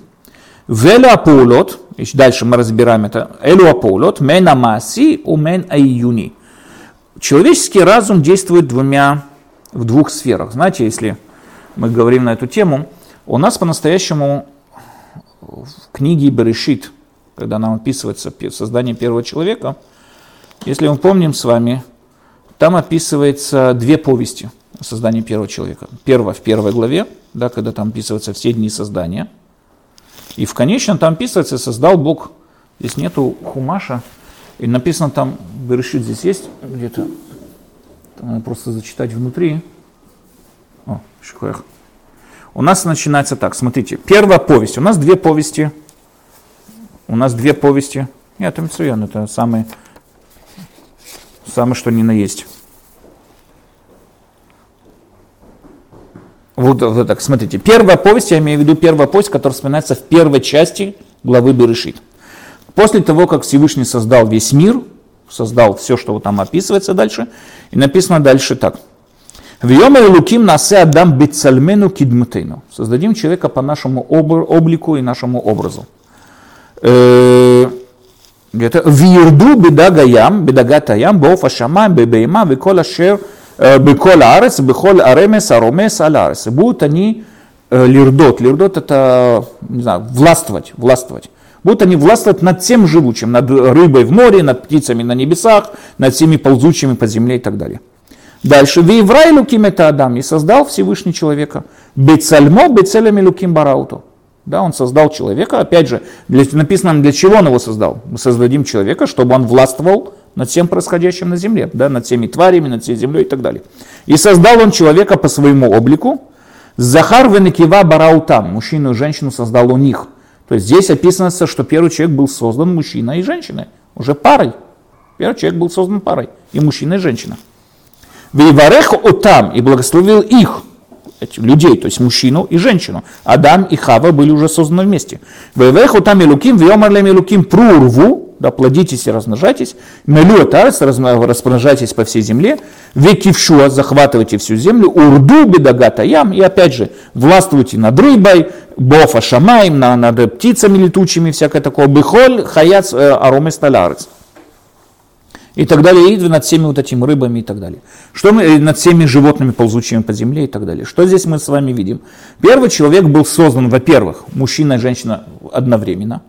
Велю аполот, и дальше мы разбираем это, элю аполот, мен амаси, умен айюни. Человеческий разум действует двумя, в двух сферах. Знаете, если мы говорим на эту тему, у нас по-настоящему в книге Берешит, когда нам описывается создание первого человека, если мы помним с вами, там описывается две повести о создании первого человека. Первая в первой главе, да, когда там описываются все дни создания. И в конечном там описывается, создал Бог. Здесь нету хумаша. И написано там, Берешит здесь есть где-то. Надо просто зачитать внутри. О, шикоях. У нас начинается так, смотрите, первая повесть, у нас две повести, у нас две повести, нет, это Митсуян, это самый, самый что ни на есть. Вот, вот так, смотрите, первая повесть, я имею в виду первая повесть, которая вспоминается в первой части главы Берешит. После того, как Всевышний создал весь мир, создал все, что там описывается дальше, и написано дальше так – в Йоме Луким насе Адам бицальмену кидмутейну. Создадим человека по нашему облику и нашему образу. Э, это «Вирду бедагаям, бедагатаям, бофа шамам, бебейма, э, бекола шер, бекола арес, бехол аремес, аромес, аларес». Будут они э, лирдот. Лирдот это, не знаю, властвовать, властвовать. Будут они властвовать над всем живучим, над рыбой в море, над птицами на небесах, над всеми ползучими по земле и так далее. Дальше. Вейврай луким это Адам. И создал Всевышний человека. Бецальмо бецелями луким барауту. Да, он создал человека. Опять же, для, написано, для чего он его создал. Мы создадим человека, чтобы он властвовал над всем происходящим на земле, да, над всеми тварями, над всей землей и так далее. И создал он человека по своему облику. Захар венекива бараутам. Мужчину и женщину создал у них. То есть здесь описано, что первый человек был создан мужчиной и женщиной. Уже парой. Первый человек был создан парой. И мужчина, и женщина. Вейварех отам, и благословил их, людей, то есть мужчину и женщину. Адам и Хава были уже созданы вместе. Вейварех отам и луким, вьомарлем и луким прурву, да, плодитесь и размножайтесь, мелю атарес, размножайтесь по всей земле, векившуа, захватывайте всю землю, урду бедагата ям, и опять же, властвуйте над рыбой, бофа шамаем, над птицами летучими, всякое такое, бихоль, хаяц, э, аромес талярец и так далее, и над всеми вот этими рыбами и так далее. Что мы, над всеми животными, ползучими по земле и так далее. Что здесь мы с вами видим? Первый человек был создан, во-первых, мужчина и женщина одновременно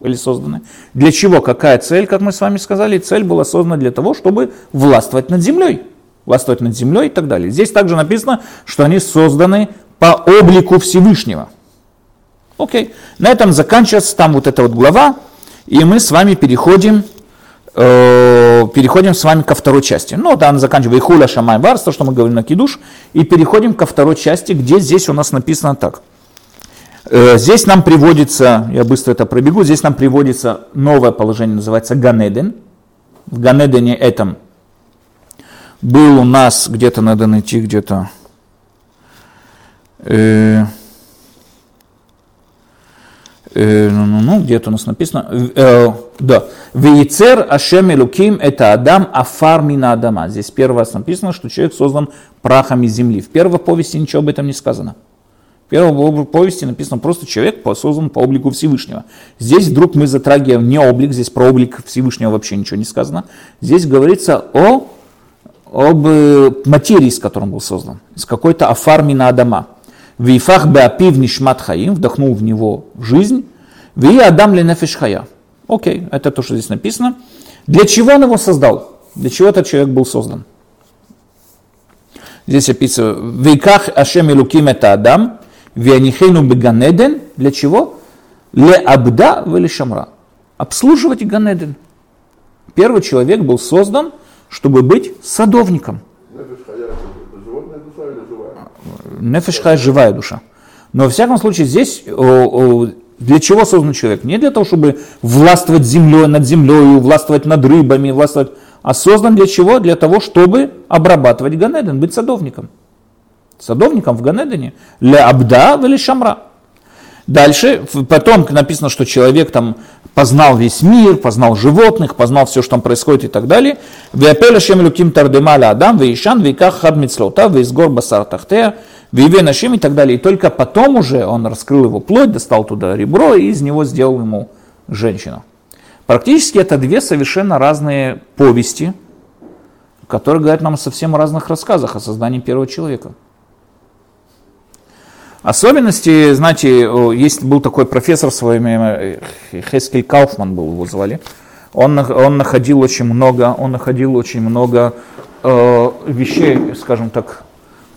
были созданы. Для чего? Какая цель, как мы с вами сказали? Цель была создана для того, чтобы властвовать над землей. Властвовать над землей и так далее. Здесь также написано, что они созданы по облику Всевышнего. Окей. На этом заканчивается там вот эта вот глава, и мы с вами переходим Э, переходим с вами ко второй части. Ну, да, заканчиваем Хуля Шамай Варс, то, что мы говорим на Кидуш, и переходим ко второй части, где здесь у нас написано так. Э, здесь нам приводится, я быстро это пробегу, здесь нам приводится новое положение, называется Ганеден. В Ганедене этом был у нас, где-то надо найти, где-то... Э, э, ну, ну, ну, где-то у нас написано, э, да, Вейцер Ашем Элуким это Адам Афар Мина Адама. Здесь первый раз написано, что человек создан прахом из земли. В первой повести ничего об этом не сказано. В первой повести написано просто человек создан по облику Всевышнего. Здесь вдруг мы затрагиваем не облик, здесь про облик Всевышнего вообще ничего не сказано. Здесь говорится о об э, материи, с которой он был создан, с какой-то афармина Адама. Вифах беапив нишмат хаим, вдохнул в него жизнь, ви адам ли нефиш хая. Окей, это то, что здесь написано. Для чего он его создал? Для чего этот человек был создан? Здесь описано, вейках ашем илуким это адам, вианихейну беганеден. Для чего? Ле абда вели шамра. Обслуживать Ганеден. Первый человек был создан, чтобы быть садовником – Нефешха живая душа. Но во всяком случае здесь для чего создан человек? Не для того, чтобы властвовать землей, над землей, властвовать над рыбами, властвовать, а создан для чего? Для того, чтобы обрабатывать Ганеден, быть садовником. Садовником в Ганедене. Ля абда или шамра. Дальше, потом написано, что человек там познал весь мир, познал животных, познал все, что там происходит и так далее. Веапеля шем люким тардемаля адам, веишан, вейках хад мицлота, вейсгор басар тахтея, вейве нашим и так далее. И только потом уже он раскрыл его плоть, достал туда ребро и из него сделал ему женщину. Практически это две совершенно разные повести, которые говорят нам о совсем разных рассказах о создании первого человека. Особенности, знаете, есть был такой профессор в свое время, Хескель Кауфман был, его звали. Он, он находил очень много, он находил очень много э, вещей, скажем так,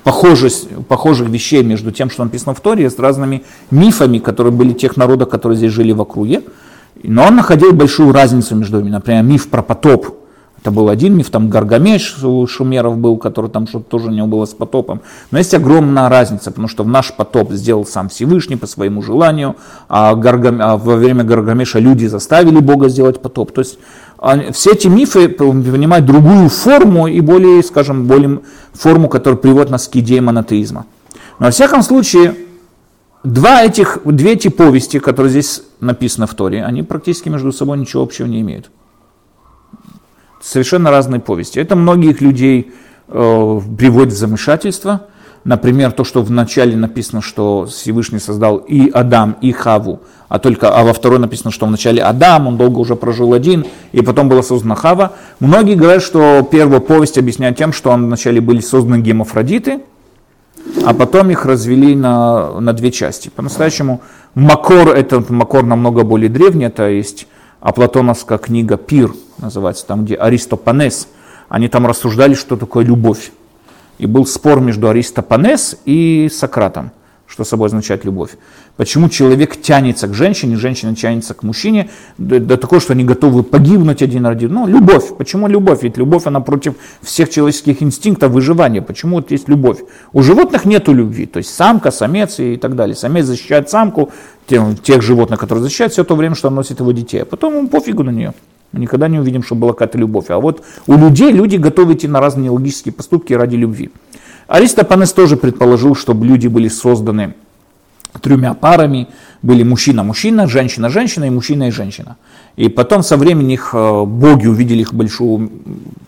похожих, похожих вещей между тем, что написано в Торе, с разными мифами, которые были тех народов, которые здесь жили в округе. Но он находил большую разницу между ними. Например, миф про потоп это был один миф, там Гаргамеш у шумеров был, который там что-то тоже у него было с потопом. Но есть огромная разница, потому что в наш потоп сделал сам Всевышний по своему желанию, а, Гаргам... а во время Гаргамеша люди заставили Бога сделать потоп. То есть все эти мифы принимают другую форму и более, скажем, более форму, которая приводит нас к идее монотеизма. Но во всяком случае, два этих, две эти повести, которые здесь написаны в Торе, они практически между собой ничего общего не имеют совершенно разные повести. Это многих людей э, приводит в замешательство. Например, то, что в начале написано, что Всевышний создал и Адам, и Хаву, а только, а во второй написано, что вначале Адам, он долго уже прожил один, и потом была создана Хава. Многие говорят, что первая повесть объясняет тем, что вначале были созданы гемофродиты, а потом их развели на, на две части. По-настоящему Макор, это Макор намного более древний, это есть Аплатоновская книга «Пир» называется, там где Аристопанес, они там рассуждали, что такое любовь. И был спор между Аристопанес и Сократом что собой означает любовь. Почему человек тянется к женщине, женщина тянется к мужчине, до, до такого, что они готовы погибнуть один ради. Ну, любовь. Почему любовь? Ведь любовь, она против всех человеческих инстинктов выживания. Почему вот есть любовь? У животных нету любви. То есть самка, самец и так далее. Самец защищает самку, тех, тех животных, которые защищают все то время, что он носит его детей. А потом ему пофигу на нее. Мы никогда не увидим, что была какая-то любовь. А вот у людей люди готовы идти на разные логические поступки ради любви. Аристопанес тоже предположил, чтобы люди были созданы тремя парами, были мужчина-мужчина, женщина-женщина и мужчина и женщина. И потом со временем их э, боги увидели их большую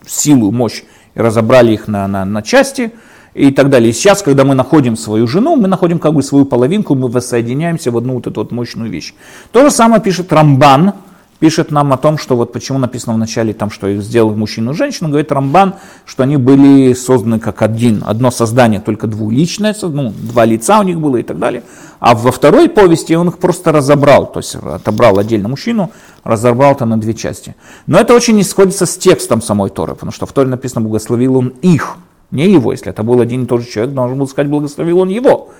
силу, мощь и разобрали их на, на, на части и так далее. И сейчас, когда мы находим свою жену, мы находим как бы свою половинку, мы воссоединяемся в одну вот эту вот мощную вещь. То же самое пишет Рамбан, пишет нам о том, что вот почему написано в начале, там, что их сделал мужчину и женщину, говорит Рамбан, что они были созданы как один, одно создание, только двуличное, ну, два лица у них было и так далее. А во второй повести он их просто разобрал, то есть отобрал отдельно мужчину, разорвал это на две части. Но это очень не сходится с текстом самой Торы, потому что в Торе написано «благословил он их», не его. Если это был один и тот же человек, должен был сказать «благословил он его».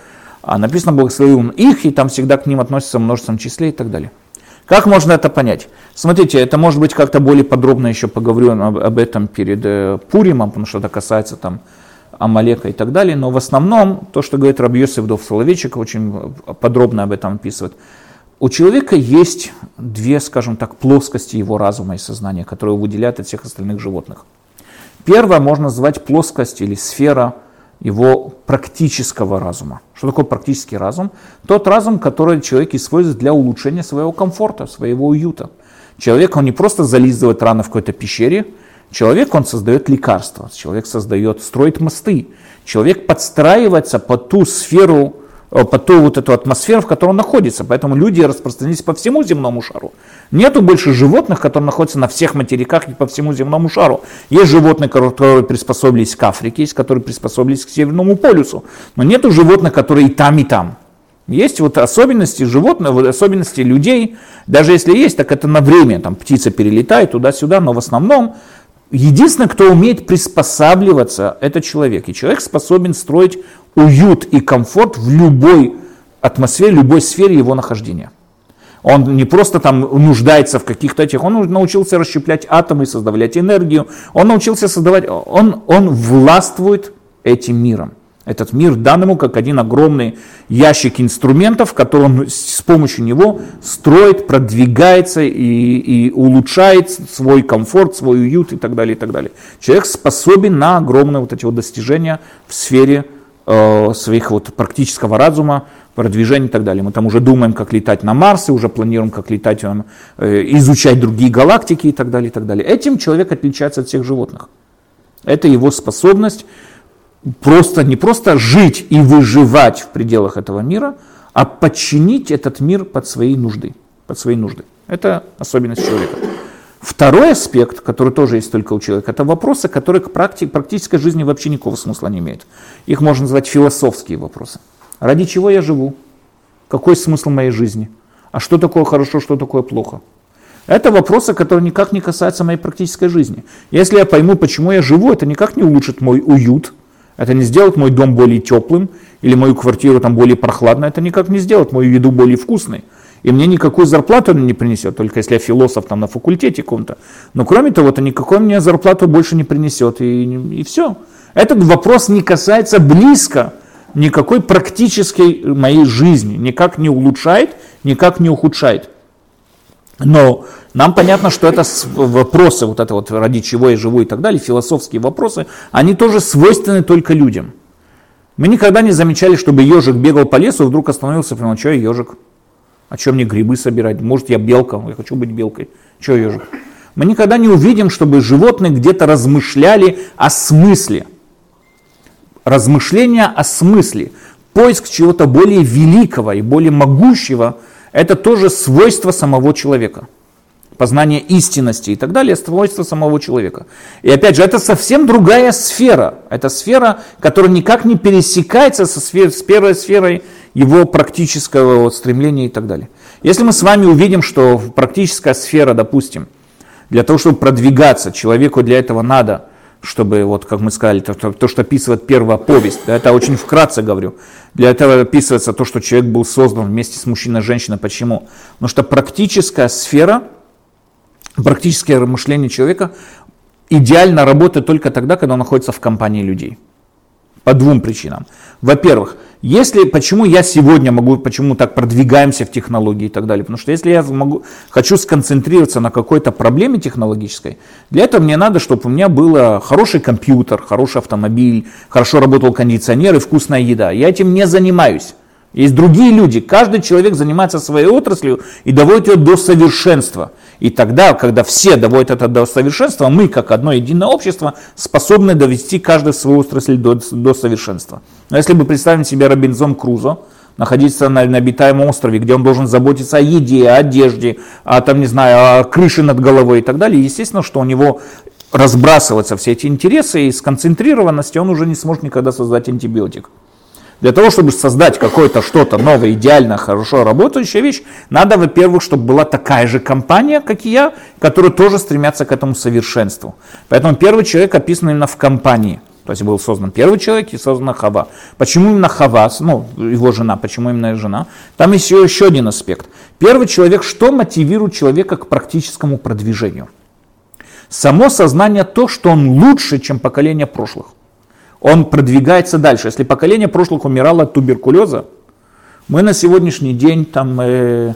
А написано «благословил он их», и там всегда к ним относится в множественном числе и так далее. Как можно это понять? Смотрите, это может быть как-то более подробно еще поговорю об, об этом перед э, Пуримом, потому что это касается там Амалека и так далее, но в основном то, что говорит Рабьесов Дов Соловейчик, очень подробно об этом описывает. У человека есть две, скажем так, плоскости его разума и сознания, которые выделяют от всех остальных животных. Первое можно назвать плоскость или сфера – его практического разума. Что такое практический разум? Тот разум, который человек использует для улучшения своего комфорта, своего уюта. Человек, он не просто зализывает раны в какой-то пещере, человек, он создает лекарства, человек создает, строит мосты, человек подстраивается под ту сферу Э, под ту вот эту атмосферу, в которой он находится. Поэтому люди распространились по всему земному шару. Нету больше животных, которые находятся на всех материках и по всему земному шару. Есть животные, которые приспособились к Африке, есть которые приспособились к Северному полюсу. Но нету животных, которые и там, и там. Есть вот особенности животных, вот особенности людей. Даже если есть, так это на время. Там птица перелетает туда-сюда, но в основном Единственное, кто умеет приспосабливаться, это человек. И человек способен строить уют и комфорт в любой атмосфере, любой сфере его нахождения. Он не просто там нуждается в каких-то этих, он научился расщеплять атомы, создавать энергию, он научился создавать, он, он властвует этим миром. Этот мир дан ему как один огромный ящик инструментов, который он с помощью него строит, продвигается и, и улучшает свой комфорт, свой уют и так далее, и так далее. Человек способен на огромные вот эти вот достижения в сфере э, своих вот практического разума, продвижения и так далее. Мы там уже думаем, как летать на Марс, и уже планируем, как летать, э, изучать другие галактики и так далее, и так далее. Этим человек отличается от всех животных. Это его способность просто, не просто жить и выживать в пределах этого мира, а подчинить этот мир под свои нужды. Под свои нужды. Это особенность человека. Второй аспект, который тоже есть только у человека, это вопросы, которые к практи- практической жизни вообще никакого смысла не имеют. Их можно назвать философские вопросы. Ради чего я живу? Какой смысл моей жизни? А что такое хорошо, что такое плохо? Это вопросы, которые никак не касаются моей практической жизни. Если я пойму, почему я живу, это никак не улучшит мой уют, это не сделает мой дом более теплым или мою квартиру там более прохладной. Это никак не сделает мою еду более вкусной. И мне никакую зарплату он не принесет, только если я философ там на факультете каком-то. Но кроме того, это никакой мне зарплату больше не принесет. И, и все. Этот вопрос не касается близко никакой практической моей жизни. Никак не улучшает, никак не ухудшает. Но нам понятно, что это вопросы, вот это вот ради чего я живу и так далее, философские вопросы, они тоже свойственны только людям. Мы никогда не замечали, чтобы ежик бегал по лесу и вдруг остановился, прямо, что я ежик? А что мне грибы собирать? Может я белка? Я хочу быть белкой. Что ежик? Мы никогда не увидим, чтобы животные где-то размышляли о смысле. Размышления о смысле. Поиск чего-то более великого и более могущего – это тоже свойство самого человека. Познание истинности и так далее, свойства самого человека. И опять же, это совсем другая сфера. Это сфера, которая никак не пересекается со сфер, с первой сферой его практического вот стремления и так далее. Если мы с вами увидим, что практическая сфера, допустим, для того, чтобы продвигаться, человеку для этого надо – чтобы, вот как мы сказали, то, то, то что описывает первая повесть, да, это очень вкратце говорю. Для этого описывается то, что человек был создан вместе с мужчиной и женщиной. Почему? Потому что практическая сфера, практическое мышление человека идеально работает только тогда, когда он находится в компании людей. По двум причинам. Во-первых, если, почему я сегодня могу, почему так продвигаемся в технологии и так далее? Потому что если я могу, хочу сконцентрироваться на какой-то проблеме технологической, для этого мне надо, чтобы у меня был хороший компьютер, хороший автомобиль, хорошо работал кондиционер и вкусная еда. Я этим не занимаюсь. Есть другие люди. Каждый человек занимается своей отраслью и доводит ее до совершенства. И тогда, когда все доводят это до совершенства, мы, как одно единое общество, способны довести каждый свою отрасль до, до совершенства. Но если мы представим себе Робинзон Крузо, находиться на, на обитаемом острове, где он должен заботиться о еде, о одежде, о, там, не знаю, о крыше над головой и так далее, естественно, что у него разбрасываются все эти интересы, и сконцентрированности он уже не сможет никогда создать антибиотик. Для того, чтобы создать какое-то что-то новое, идеально, хорошо работающая вещь, надо, во-первых, чтобы была такая же компания, как и я, которая тоже стремятся к этому совершенству. Поэтому первый человек описан именно в компании. То есть был создан первый человек и создана Хава. Почему именно Хава, ну, его жена, почему именно жена? Там еще, еще один аспект. Первый человек, что мотивирует человека к практическому продвижению? Само сознание то, что он лучше, чем поколение прошлых он продвигается дальше. Если поколение прошлых умирало от туберкулеза, мы на сегодняшний день там, э,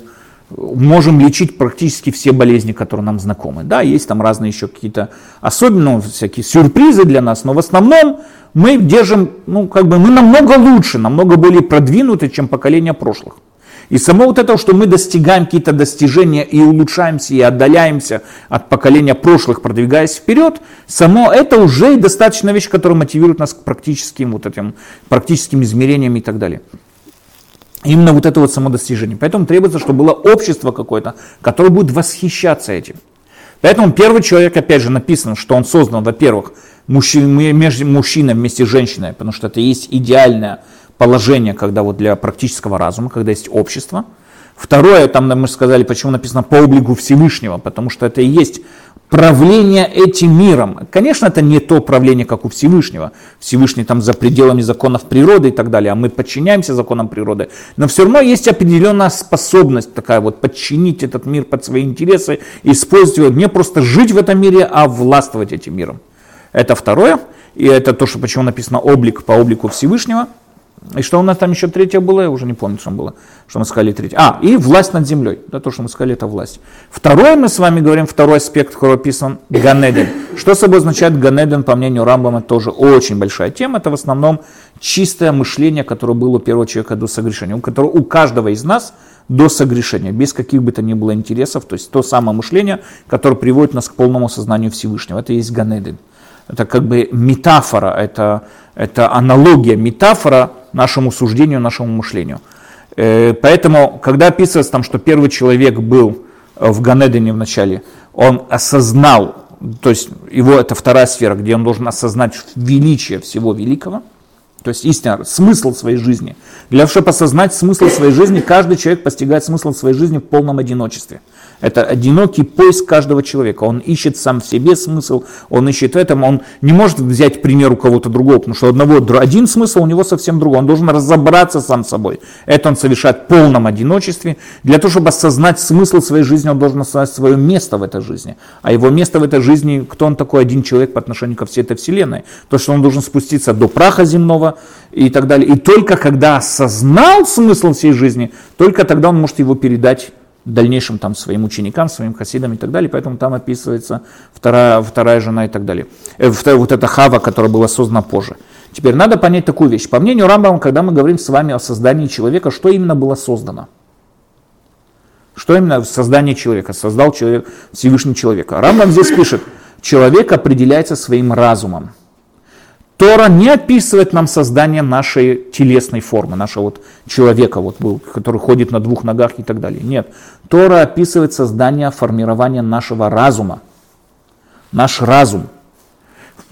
можем лечить практически все болезни, которые нам знакомы. Да, есть там разные еще какие-то, особенно всякие сюрпризы для нас, но в основном мы держим, ну, как бы мы намного лучше, намного более продвинуты, чем поколение прошлых. И само вот это, что мы достигаем какие-то достижения и улучшаемся, и отдаляемся от поколения прошлых, продвигаясь вперед, само это уже достаточно вещь, которая мотивирует нас к практическим, вот этим, практическим измерениям и так далее. Именно вот это вот само достижение. Поэтому требуется, чтобы было общество какое-то, которое будет восхищаться этим. Поэтому первый человек, опять же, написано, что он создан, во-первых, мужчиной вместе с женщиной, потому что это есть идеальная положение, когда вот для практического разума, когда есть общество. Второе, там мы сказали, почему написано по облику Всевышнего, потому что это и есть правление этим миром. Конечно, это не то правление, как у Всевышнего. Всевышний там за пределами законов природы и так далее, а мы подчиняемся законам природы. Но все равно есть определенная способность такая вот подчинить этот мир под свои интересы, использовать его, не просто жить в этом мире, а властвовать этим миром. Это второе. И это то, что почему написано облик по облику Всевышнего – и что у нас там еще третье было, я уже не помню, что было, что мы сказали третье. А, и власть над землей. Да, то, что мы сказали, это власть. Второе, мы с вами говорим, второй аспект, который описан, Ганеден. Что собой означает Ганеден, по мнению Рамбама, тоже очень большая тема. Это в основном чистое мышление, которое было у первого человека до согрешения, у которого у каждого из нас до согрешения, без каких бы то ни было интересов, то есть то самое мышление, которое приводит нас к полному сознанию Всевышнего. Это и есть Ганеден. Это как бы метафора, это, это аналогия, метафора нашему суждению, нашему мышлению. Э, поэтому, когда описывается там, что первый человек был э, в Ганедене в начале, он осознал, то есть его это вторая сфера, где он должен осознать величие всего великого, то есть истинно, смысл своей жизни. Для того, чтобы осознать смысл своей жизни, каждый человек постигает смысл своей жизни в полном одиночестве. Это одинокий поиск каждого человека. Он ищет сам в себе смысл, он ищет в этом, он не может взять пример у кого-то другого, потому что у одного один смысл, у него совсем другой. Он должен разобраться сам с собой. Это он совершает в полном одиночестве. Для того, чтобы осознать смысл своей жизни, он должен осознать свое место в этой жизни. А его место в этой жизни, кто он такой, один человек по отношению ко всей этой вселенной. То, что он должен спуститься до праха земного и так далее. И только когда осознал смысл всей жизни, только тогда он может его передать дальнейшим там своим ученикам, своим хасидам и так далее. Поэтому там описывается вторая, вторая жена и так далее. Э, вот эта хава, которая была создана позже. Теперь надо понять такую вещь. По мнению Рамбама, когда мы говорим с вами о создании человека, что именно было создано? Что именно в создании человека? Создал человек, Всевышний человека. Рамбам здесь пишет, человек определяется своим разумом. Тора не описывает нам создание нашей телесной формы, нашего вот человека, вот, который ходит на двух ногах и так далее. Нет. Тора описывает создание, формирование нашего разума. Наш разум.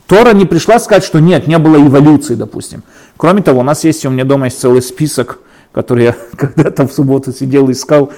Тора не пришла сказать, что нет, не было эволюции, допустим. Кроме того, у нас есть, у меня дома есть целый список, который я когда-то в субботу сидел и искал,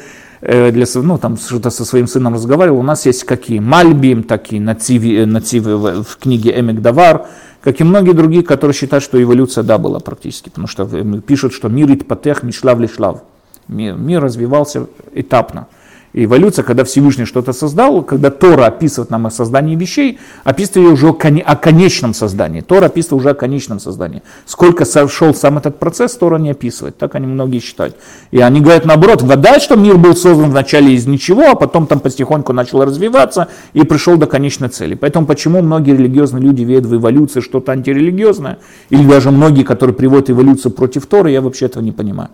для, ну, там что-то со своим сыном разговаривал, у нас есть какие? Мальбим, такие Нацивы, Нацивы в, в книге Эмик Давар, как и многие другие, которые считают, что эволюция, да, была практически, потому что пишут, что мир итпатех мишлав лишлав, мир, мир развивался этапно. Эволюция, когда Всевышний что-то создал, когда Тора описывает нам о создании вещей, описывает уже о конечном создании. Тора описывает уже о конечном создании. Сколько шел сам этот процесс, Тора не описывает. Так они многие считают. И они говорят наоборот, гадать, что мир был создан вначале из ничего, а потом там потихоньку начал развиваться и пришел до конечной цели. Поэтому почему многие религиозные люди верят в эволюцию что-то антирелигиозное, или даже многие, которые приводят эволюцию против Торы, я вообще этого не понимаю.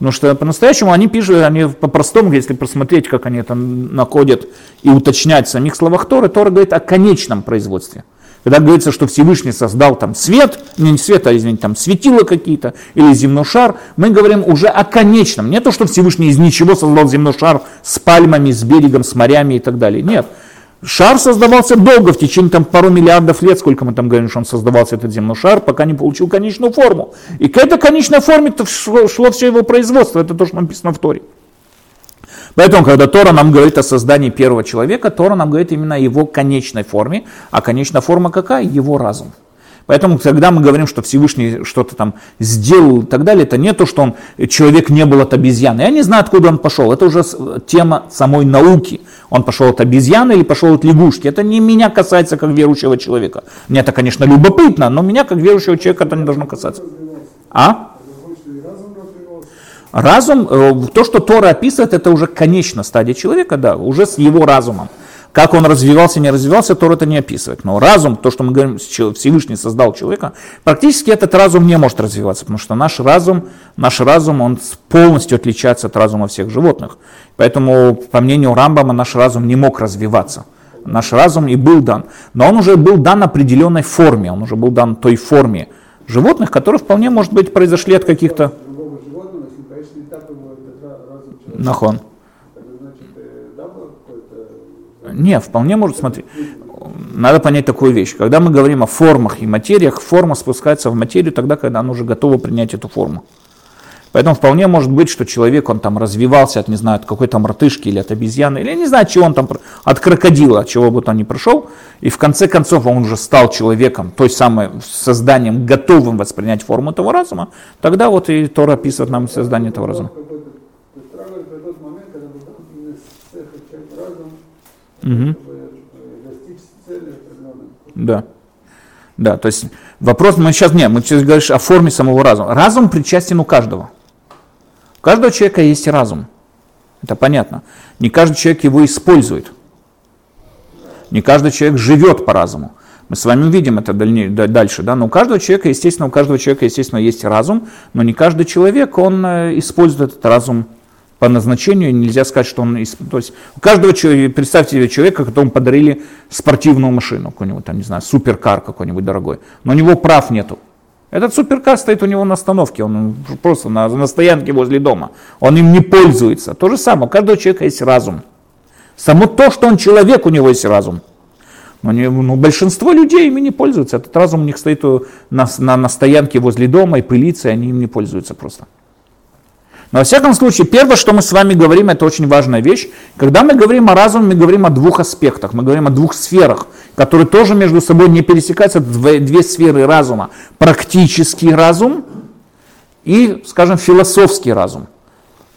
Потому что по-настоящему они пишут, они по-простому, если просмотреть, как они это находят и уточнять в самих словах Торы, Тора говорит о конечном производстве. Когда говорится, что Всевышний создал там свет, не свет, а извините, там светило какие-то или земной шар, мы говорим уже о конечном. Не то, что Всевышний из ничего создал земной шар с пальмами, с берегом, с морями и так далее. Нет. Шар создавался долго, в течение там, пару миллиардов лет, сколько мы там говорим, что он создавался, этот земной шар, пока не получил конечную форму. И к этой конечной форме шло, шло все его производство, это то, что написано в Торе. Поэтому, когда Тора нам говорит о создании первого человека, Тора нам говорит именно о его конечной форме. А конечная форма какая? Его разум. Поэтому, когда мы говорим, что Всевышний что-то там сделал и так далее, это не то, что он, человек не был от обезьяны. Я не знаю, откуда он пошел. Это уже тема самой науки. Он пошел от обезьяны или пошел от лягушки. Это не меня касается как верующего человека. Мне это, конечно, любопытно, но меня как верующего человека это не должно касаться. А? Разум, э, то, что Тора описывает, это уже конечная стадия человека, да, уже с его разумом. Как он развивался, не развивался, Тор это не описывает. Но разум, то, что мы говорим, Всевышний создал человека, практически этот разум не может развиваться, потому что наш разум, наш разум, он полностью отличается от разума всех животных. Поэтому, по мнению Рамбама, наш разум не мог развиваться. Наш разум и был дан. Но он уже был дан определенной форме, он уже был дан той форме животных, которые вполне, может быть, произошли от каких-то... Нахон. Не, вполне может, смотри, надо понять такую вещь. Когда мы говорим о формах и материях, форма спускается в материю тогда, когда она уже готова принять эту форму. Поэтому вполне может быть, что человек, он там развивался от, не знаю, от какой-то мартышки или от обезьяны, или не знаю, чего он там, от крокодила, от чего бы то ни пришел, и в конце концов он уже стал человеком, той самой созданием, готовым воспринять форму этого разума, тогда вот и Тора описывает нам создание этого разума. Угу. Да. Да, то есть вопрос, мы сейчас, нет, мы сейчас говорим о форме самого разума. Разум причастен у каждого. У каждого человека есть разум. Это понятно. Не каждый человек его использует. Не каждый человек живет по разуму. Мы с вами увидим это дальнее, дальше, да, но у каждого человека, естественно, у каждого человека, естественно, есть разум, но не каждый человек, он э, использует этот разум по назначению, нельзя сказать, что он... То есть у каждого человека, представьте себе человека, которому подарили спортивную машину, какой-нибудь там, не знаю, суперкар какой-нибудь дорогой, но у него прав нету. Этот суперкар стоит у него на остановке, он просто на, на стоянке возле дома. Он им не пользуется. То же самое, у каждого человека есть разум. Само то, что он человек, у него есть разум. Но, не, ну, большинство людей ими не пользуются. Этот разум у них стоит на, на, на стоянке возле дома и пылится, и они им не пользуются просто. Но во всяком случае, первое, что мы с вами говорим, это очень важная вещь. Когда мы говорим о разуме, мы говорим о двух аспектах, мы говорим о двух сферах, которые тоже между собой не пересекаются, две, две сферы разума. Практический разум и, скажем, философский разум.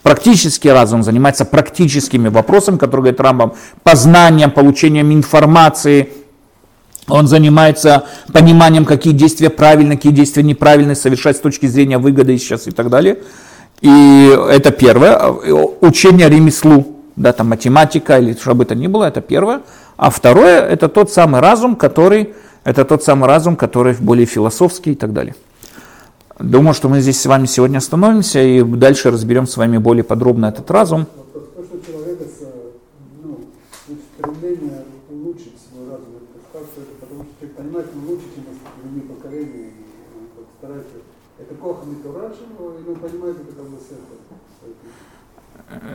Практический разум занимается практическими вопросами, которые говорит Рамбам, познанием, получением информации, он занимается пониманием, какие действия правильны, какие действия неправильны совершать с точки зрения выгоды сейчас и так далее. И это первое. Учение ремеслу, да, там математика или что бы это ни было, это первое. А второе, это тот самый разум, который, это тот самый разум, который более философский и так далее. Думаю, что мы здесь с вами сегодня остановимся и дальше разберем с вами более подробно этот разум. То, что человека ну, стремление улучшить свой разум, это потому что человек понимает, он лучше, чем остальные поколения, и он вот старается.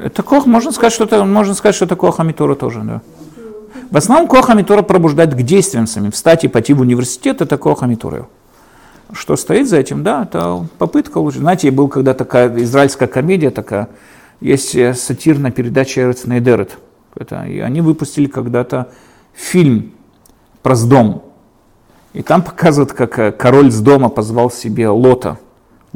Это кох, можно сказать, что это, можно сказать, что это коха митура тоже, да. В основном коха митура пробуждает к действиям самим. Встать и пойти в университет, это коха митура. Что стоит за этим, да, это попытка лучше. Знаете, был когда такая израильская комедия такая, есть э, сатирная передача Эрец Нейдерет. Это, и они выпустили когда-то фильм про Сдом. И там показывают, как э, король с дома позвал себе Лота.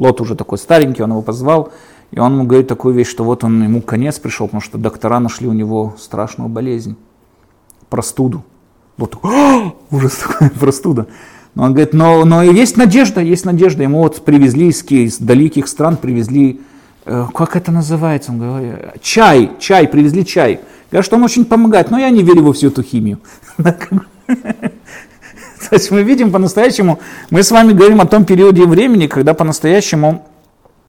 Лот уже такой старенький, он его позвал. И он ему говорит такую вещь, что вот он ему конец пришел, потому что доктора нашли у него страшную болезнь, простуду. Вот такой, ужас такой, простуда. Но он говорит, но, но есть надежда, есть надежда. Ему вот привезли из, из далеких стран, привезли, э, как это называется, он говорит, чай, чай, привезли чай. Говорят, что он очень помогает, но я не верю во всю эту химию. То есть мы видим по-настоящему, мы с вами говорим о том периоде времени, когда по-настоящему